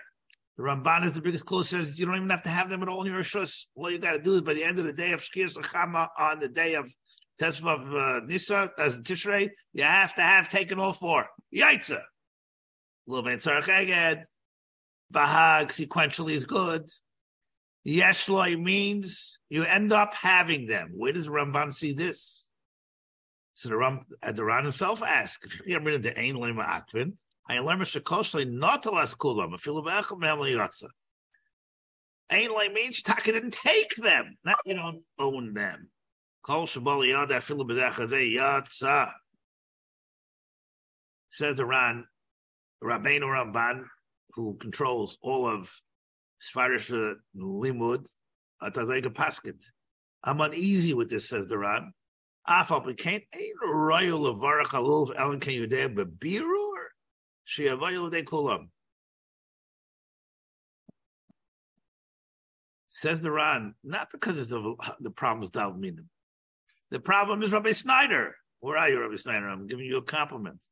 The Ramban is the biggest kula, says you don't even have to have them at all in your Rishus. All you got to do is by the end of the day of Shkir Chama on the day of Tesvav uh, Nisa, as Tishrei, you have to have taken all four. Yaitza. Luvain Saracheged. Bahag sequentially is good. Yeshloi means you end up having them. Where does Ramban see this? So the Ram, uh, the Ram himself asks, if you get rid of the Ein Lema Akvin, I not last a. Ein Lema means Taka didn't take them, not you don't own them. Kol Shabal Yad. Says the Ran, Rabbeinu Ramban, who controls all of Sfarish Limud, Atazega Pasket. I'm uneasy with this, says the Ran. Afal B'Kain Ein Royal of Varach Aluf Ellen Ken Yudeh Kulam. Says the Ran, not because it's the, the problem is Dalminim. The problem is Rabbi Snyder. Where are you, Rabbi Snyder? I'm giving you a compliment.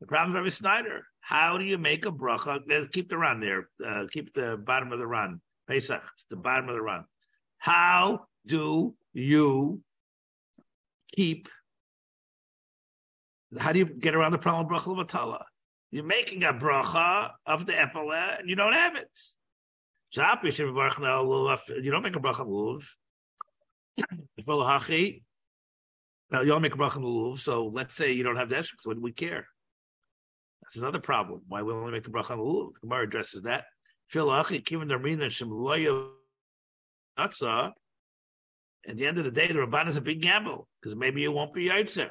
The problem is Rabbi Snyder. How do you make a bracha? Keep the Ran there. Uh, keep the bottom of the Ran. Pesach, it's the bottom of the Ran. How do you keep? How do you get around the problem of bracha levatala? You're making a bracha of the epile and you don't have it. You don't make a bracha lulav. You all make a bracha lulav, so let's say you don't have the esrog, so what do we care? That's another problem. Why we only make the bracha lulav? The Gemara addresses that. At the end of the day, the Rabban is a big gamble because maybe it won't be Yaitzer.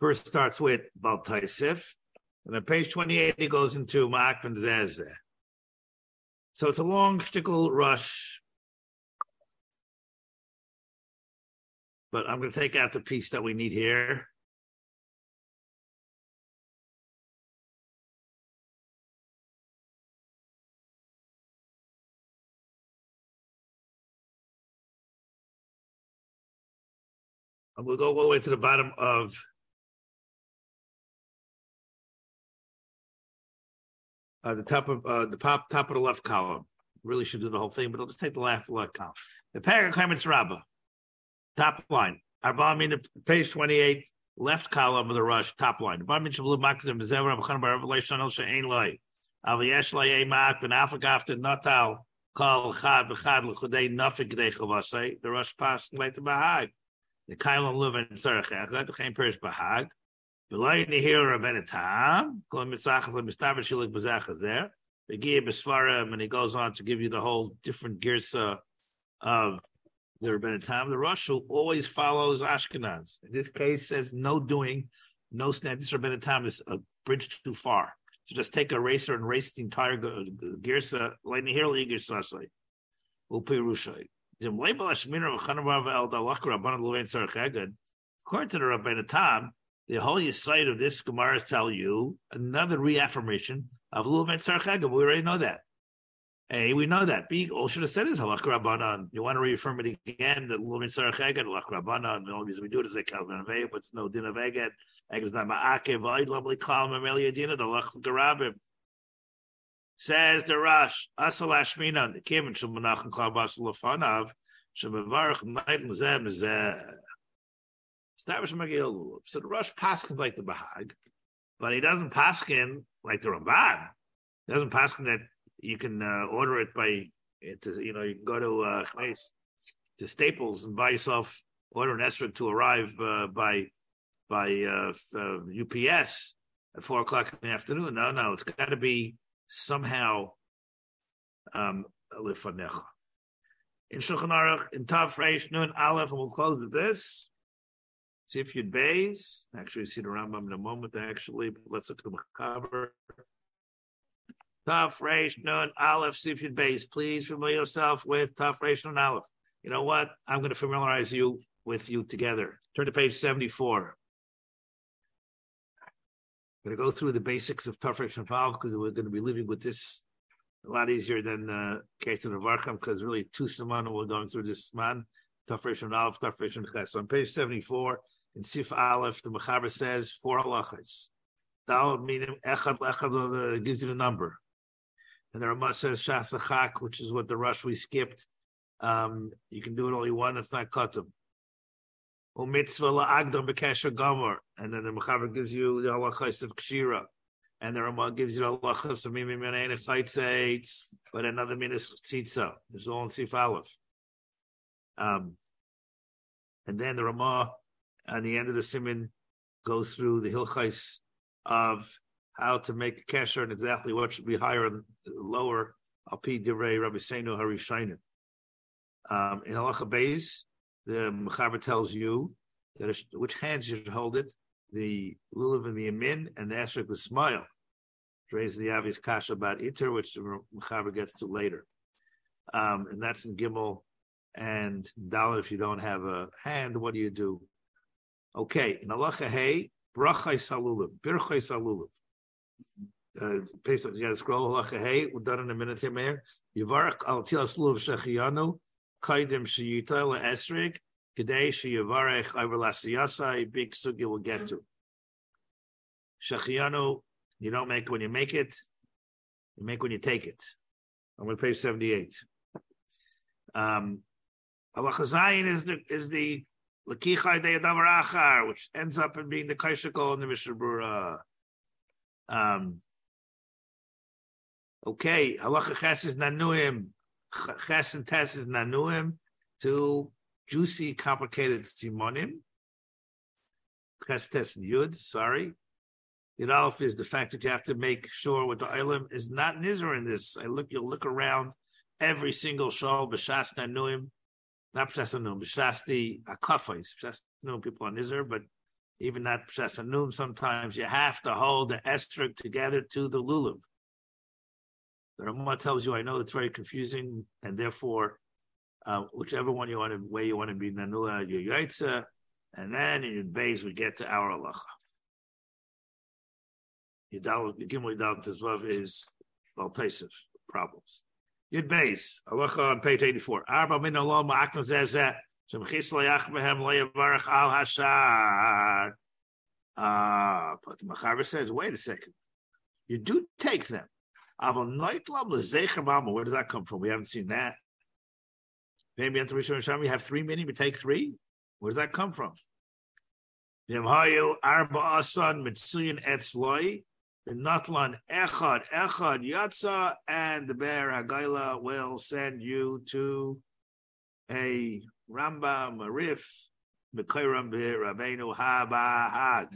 First starts with Bal Taisif, and then page 28 he goes into Ma'ak Zezeh. So it's a long shtickle rush. But I'm going to take out the piece that we need here. And we'll go all the way to the bottom of uh, the top of uh, the top top of the left column. Really should do the whole thing, but I'll just take the last left column. The paragraph Rabbah, top line. Arba mean page twenty eight, left column of the rush, top line. Arba mean shavlu makzim bezever abchan bar revelation al she'ain loy. Al yesh loy mak ben afagafte natal kol chad bechad l'chudei nafik gdei chavasei. The rush passed later bahag. The kailon live in tzarech echad, chaim perish bahag. V'loy nihir rabben tam, kol mitzachas l'mistaver shilik b'zachas there. Begia b'svarim, and he goes on to give you the whole different girsa of the rabben tam. The who always follows Ashkenaz. In this case, says no doing, no stand. This tam is a bridge too far. So just take a racer and race the entire girsa. Like nihir li girsa upi rushay. According to the Rabbeinu Tam, the whole side of this Gemara tell you another reaffirmation of Luven Sarchega. We already know that. Hey, we know that. B all should have said is halach rabbanon. You want to reaffirm it again that Luven Sarchega halach rabbanon. The only reason we do it is a kalvan avei, but it's no din of eget. Eget's not ma'akev. V'ayid lovely kal mameli adina the halach garabim. Says the Rash, Asal Ashmina, the Kim and Shumanach and Klabas Lafanav, Shemavarach Night Zem is Establish Magil. So the Rush paskin like the Bahag, but he doesn't paskin like the Ramban. He doesn't paskin that you can uh, order it by, it, you know, you can go to uh, to Staples and buy yourself, order an esrog to arrive uh, by by uh, UPS uh, at four o'clock in the afternoon. No, no, it's got to be somehow um. In Shulchan Aruch, in Tav Reish Nun Aleph, and we'll close with this. See if you'd bays. Actually, see the Rambam in a moment. Actually, but let's look at the Machaber. Tav Reish Nun Aleph. See if you'd bays. Please familiar yourself with Tav Reish Nun Aleph. You know what? I'm going to familiarize you with you together. Turn to page seventy-four. I'm going to go through the basics of Tafresh and Paul because we're going to be living with this a lot easier than uh, the case of Varkam because really two Simon we're going through this man, Tafresh and Aleph, Tafresh and Ches. So on page 74, in Sif Aleph, the Mechaber says four halachas. Dal meaning Echad Echad uh, gives you the number. And the Ramah says Shas which is what the rush we skipped. Um, you can do it only one, it's not Katam mitzvah la'agdam b'kesher gomer, and then the mechaber gives you the halachas of kshira, and the Ramah gives you the halachas of mimi menayin chaytzeitz, but another min is tzitza. This is all in Sif Aleph. Um, and then the Ramah, at the end of the simin, goes through the hilchais of how to make a kesher and exactly what should be higher and lower. Alpi Rabbi Seinu. Um, in halacha beis, the Mechaber tells you that which hands you should hold it, the lulav and the yamin, and the esrog the smile. Raises the obvious kasha about iter, which the Mechaber gets to later. Um, and that's in Gimel and Dalit. If you don't have a hand, what do you do? Okay, in Alacha Hey, brachai salulav, birchai salulav. Uh, you got to scroll Alacha Hey. We're done in a minute here, Mayor. Yivarach al lulav shechianu kaidim sheyita le'esrig kedei sheyavarech over lasiyasai big sugi will get to. Shechianu, you don't make when you make it, you make when you take it. I'm on page 78. Um, Halacha is the is the Lakichai de Adavar Achar, which ends up in being the Kaishakol in the Mishnah Brura. Um, okay, Halacha Ches is Nanuim, Ches and Tes is Nanuim, two juicy, complicated Simonim. Ches, Tes, and Yud, sorry. Yud is the fact that you have to make sure what the Ilim is not Nizar in this. I look, you'll look around every single show, B'Shas Nanuim, not B'Shas Nanuim, B'Shas the Akafais, B'Shas Nanuim people on Israel, but even that B'Shas Nanuim, sometimes you have to hold the Estrik together to the Lulav. The Ramah tells you, I know it's very confusing, and therefore, uh, whichever one you want to, way you want to be Nanua, your Yaitza, and then in your base, we get to our halacha. Yidal, Gimel Yidal Tezvav is well, Taisif problems. Yid base, halacha on page 84. Arba min olam ma'akno zezeh, shemchis layach behem layavarach al hashar. Ah, but the Machaber says, wait a second. You do take them. Aval noitlam lezecher mama. Where does that come from? We haven't seen that. Maybe we have three minim, we take three. Where does that come from? Yemhayu arba asan mitsuyin etzloi. Natlan Echad, Echad Yatza, and the Bear Hagaila will send you to a Rambam, a Rif, Mekayram Rabbeinu Habahag.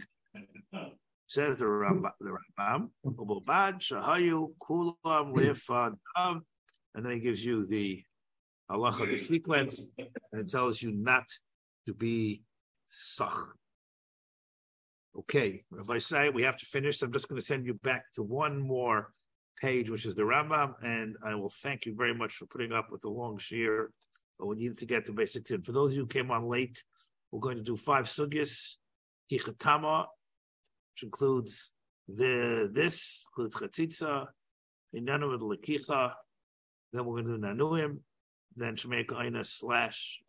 Says the Rambam, the Rambam, Shahayu Kulam and then he gives you the halacha, the sequence, and tells you not to be sach. Okay, Rabbi say we have to finish. I'm just going to send you back to one more page, which is the Rambam, and I will thank you very much for putting up with the long shear. But we need to get the basic tin. For those of you who came on late, we're going to do five sugyas, kichatama, which includes the this includes chatzitza, inanu lekicha. Then we're going to do nanuim, then shemek aina slash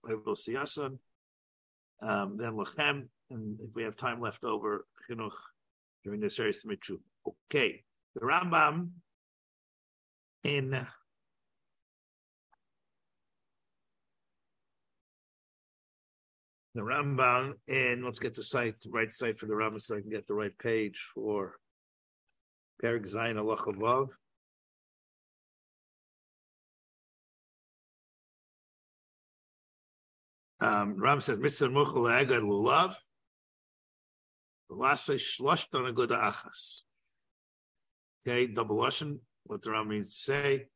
um, then lechem, and if we have time left over, chinuch during the series mitzvah. Okay, the Rambam in the Rambam in let's get the site, the right site for the Rambam, so I can get the right page for Perik Zayin Allah above. Um, Ram says, Mitzvah Muchel Lulav. Okay, double Lashon, what the Ram means to say.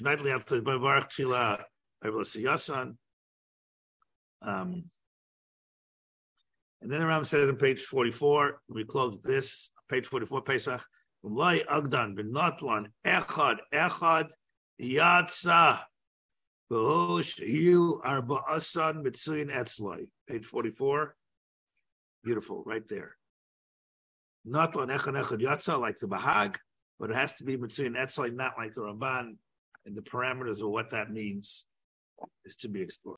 Shnightly after Baruch Tchila, Yasan. Um, and then the Ram says on page 44, we close this, page 44, Pesach, Ulai Agdan bin Notlan, Echad, Echad, Yatsa, you are ba'asan mitzuyin etzlai. Page 44. Beautiful, right there. Not on echad like the Bahag, but it has to be mitzuyin etzlai, not like the Ramban. And the parameters of what that means is to be explored.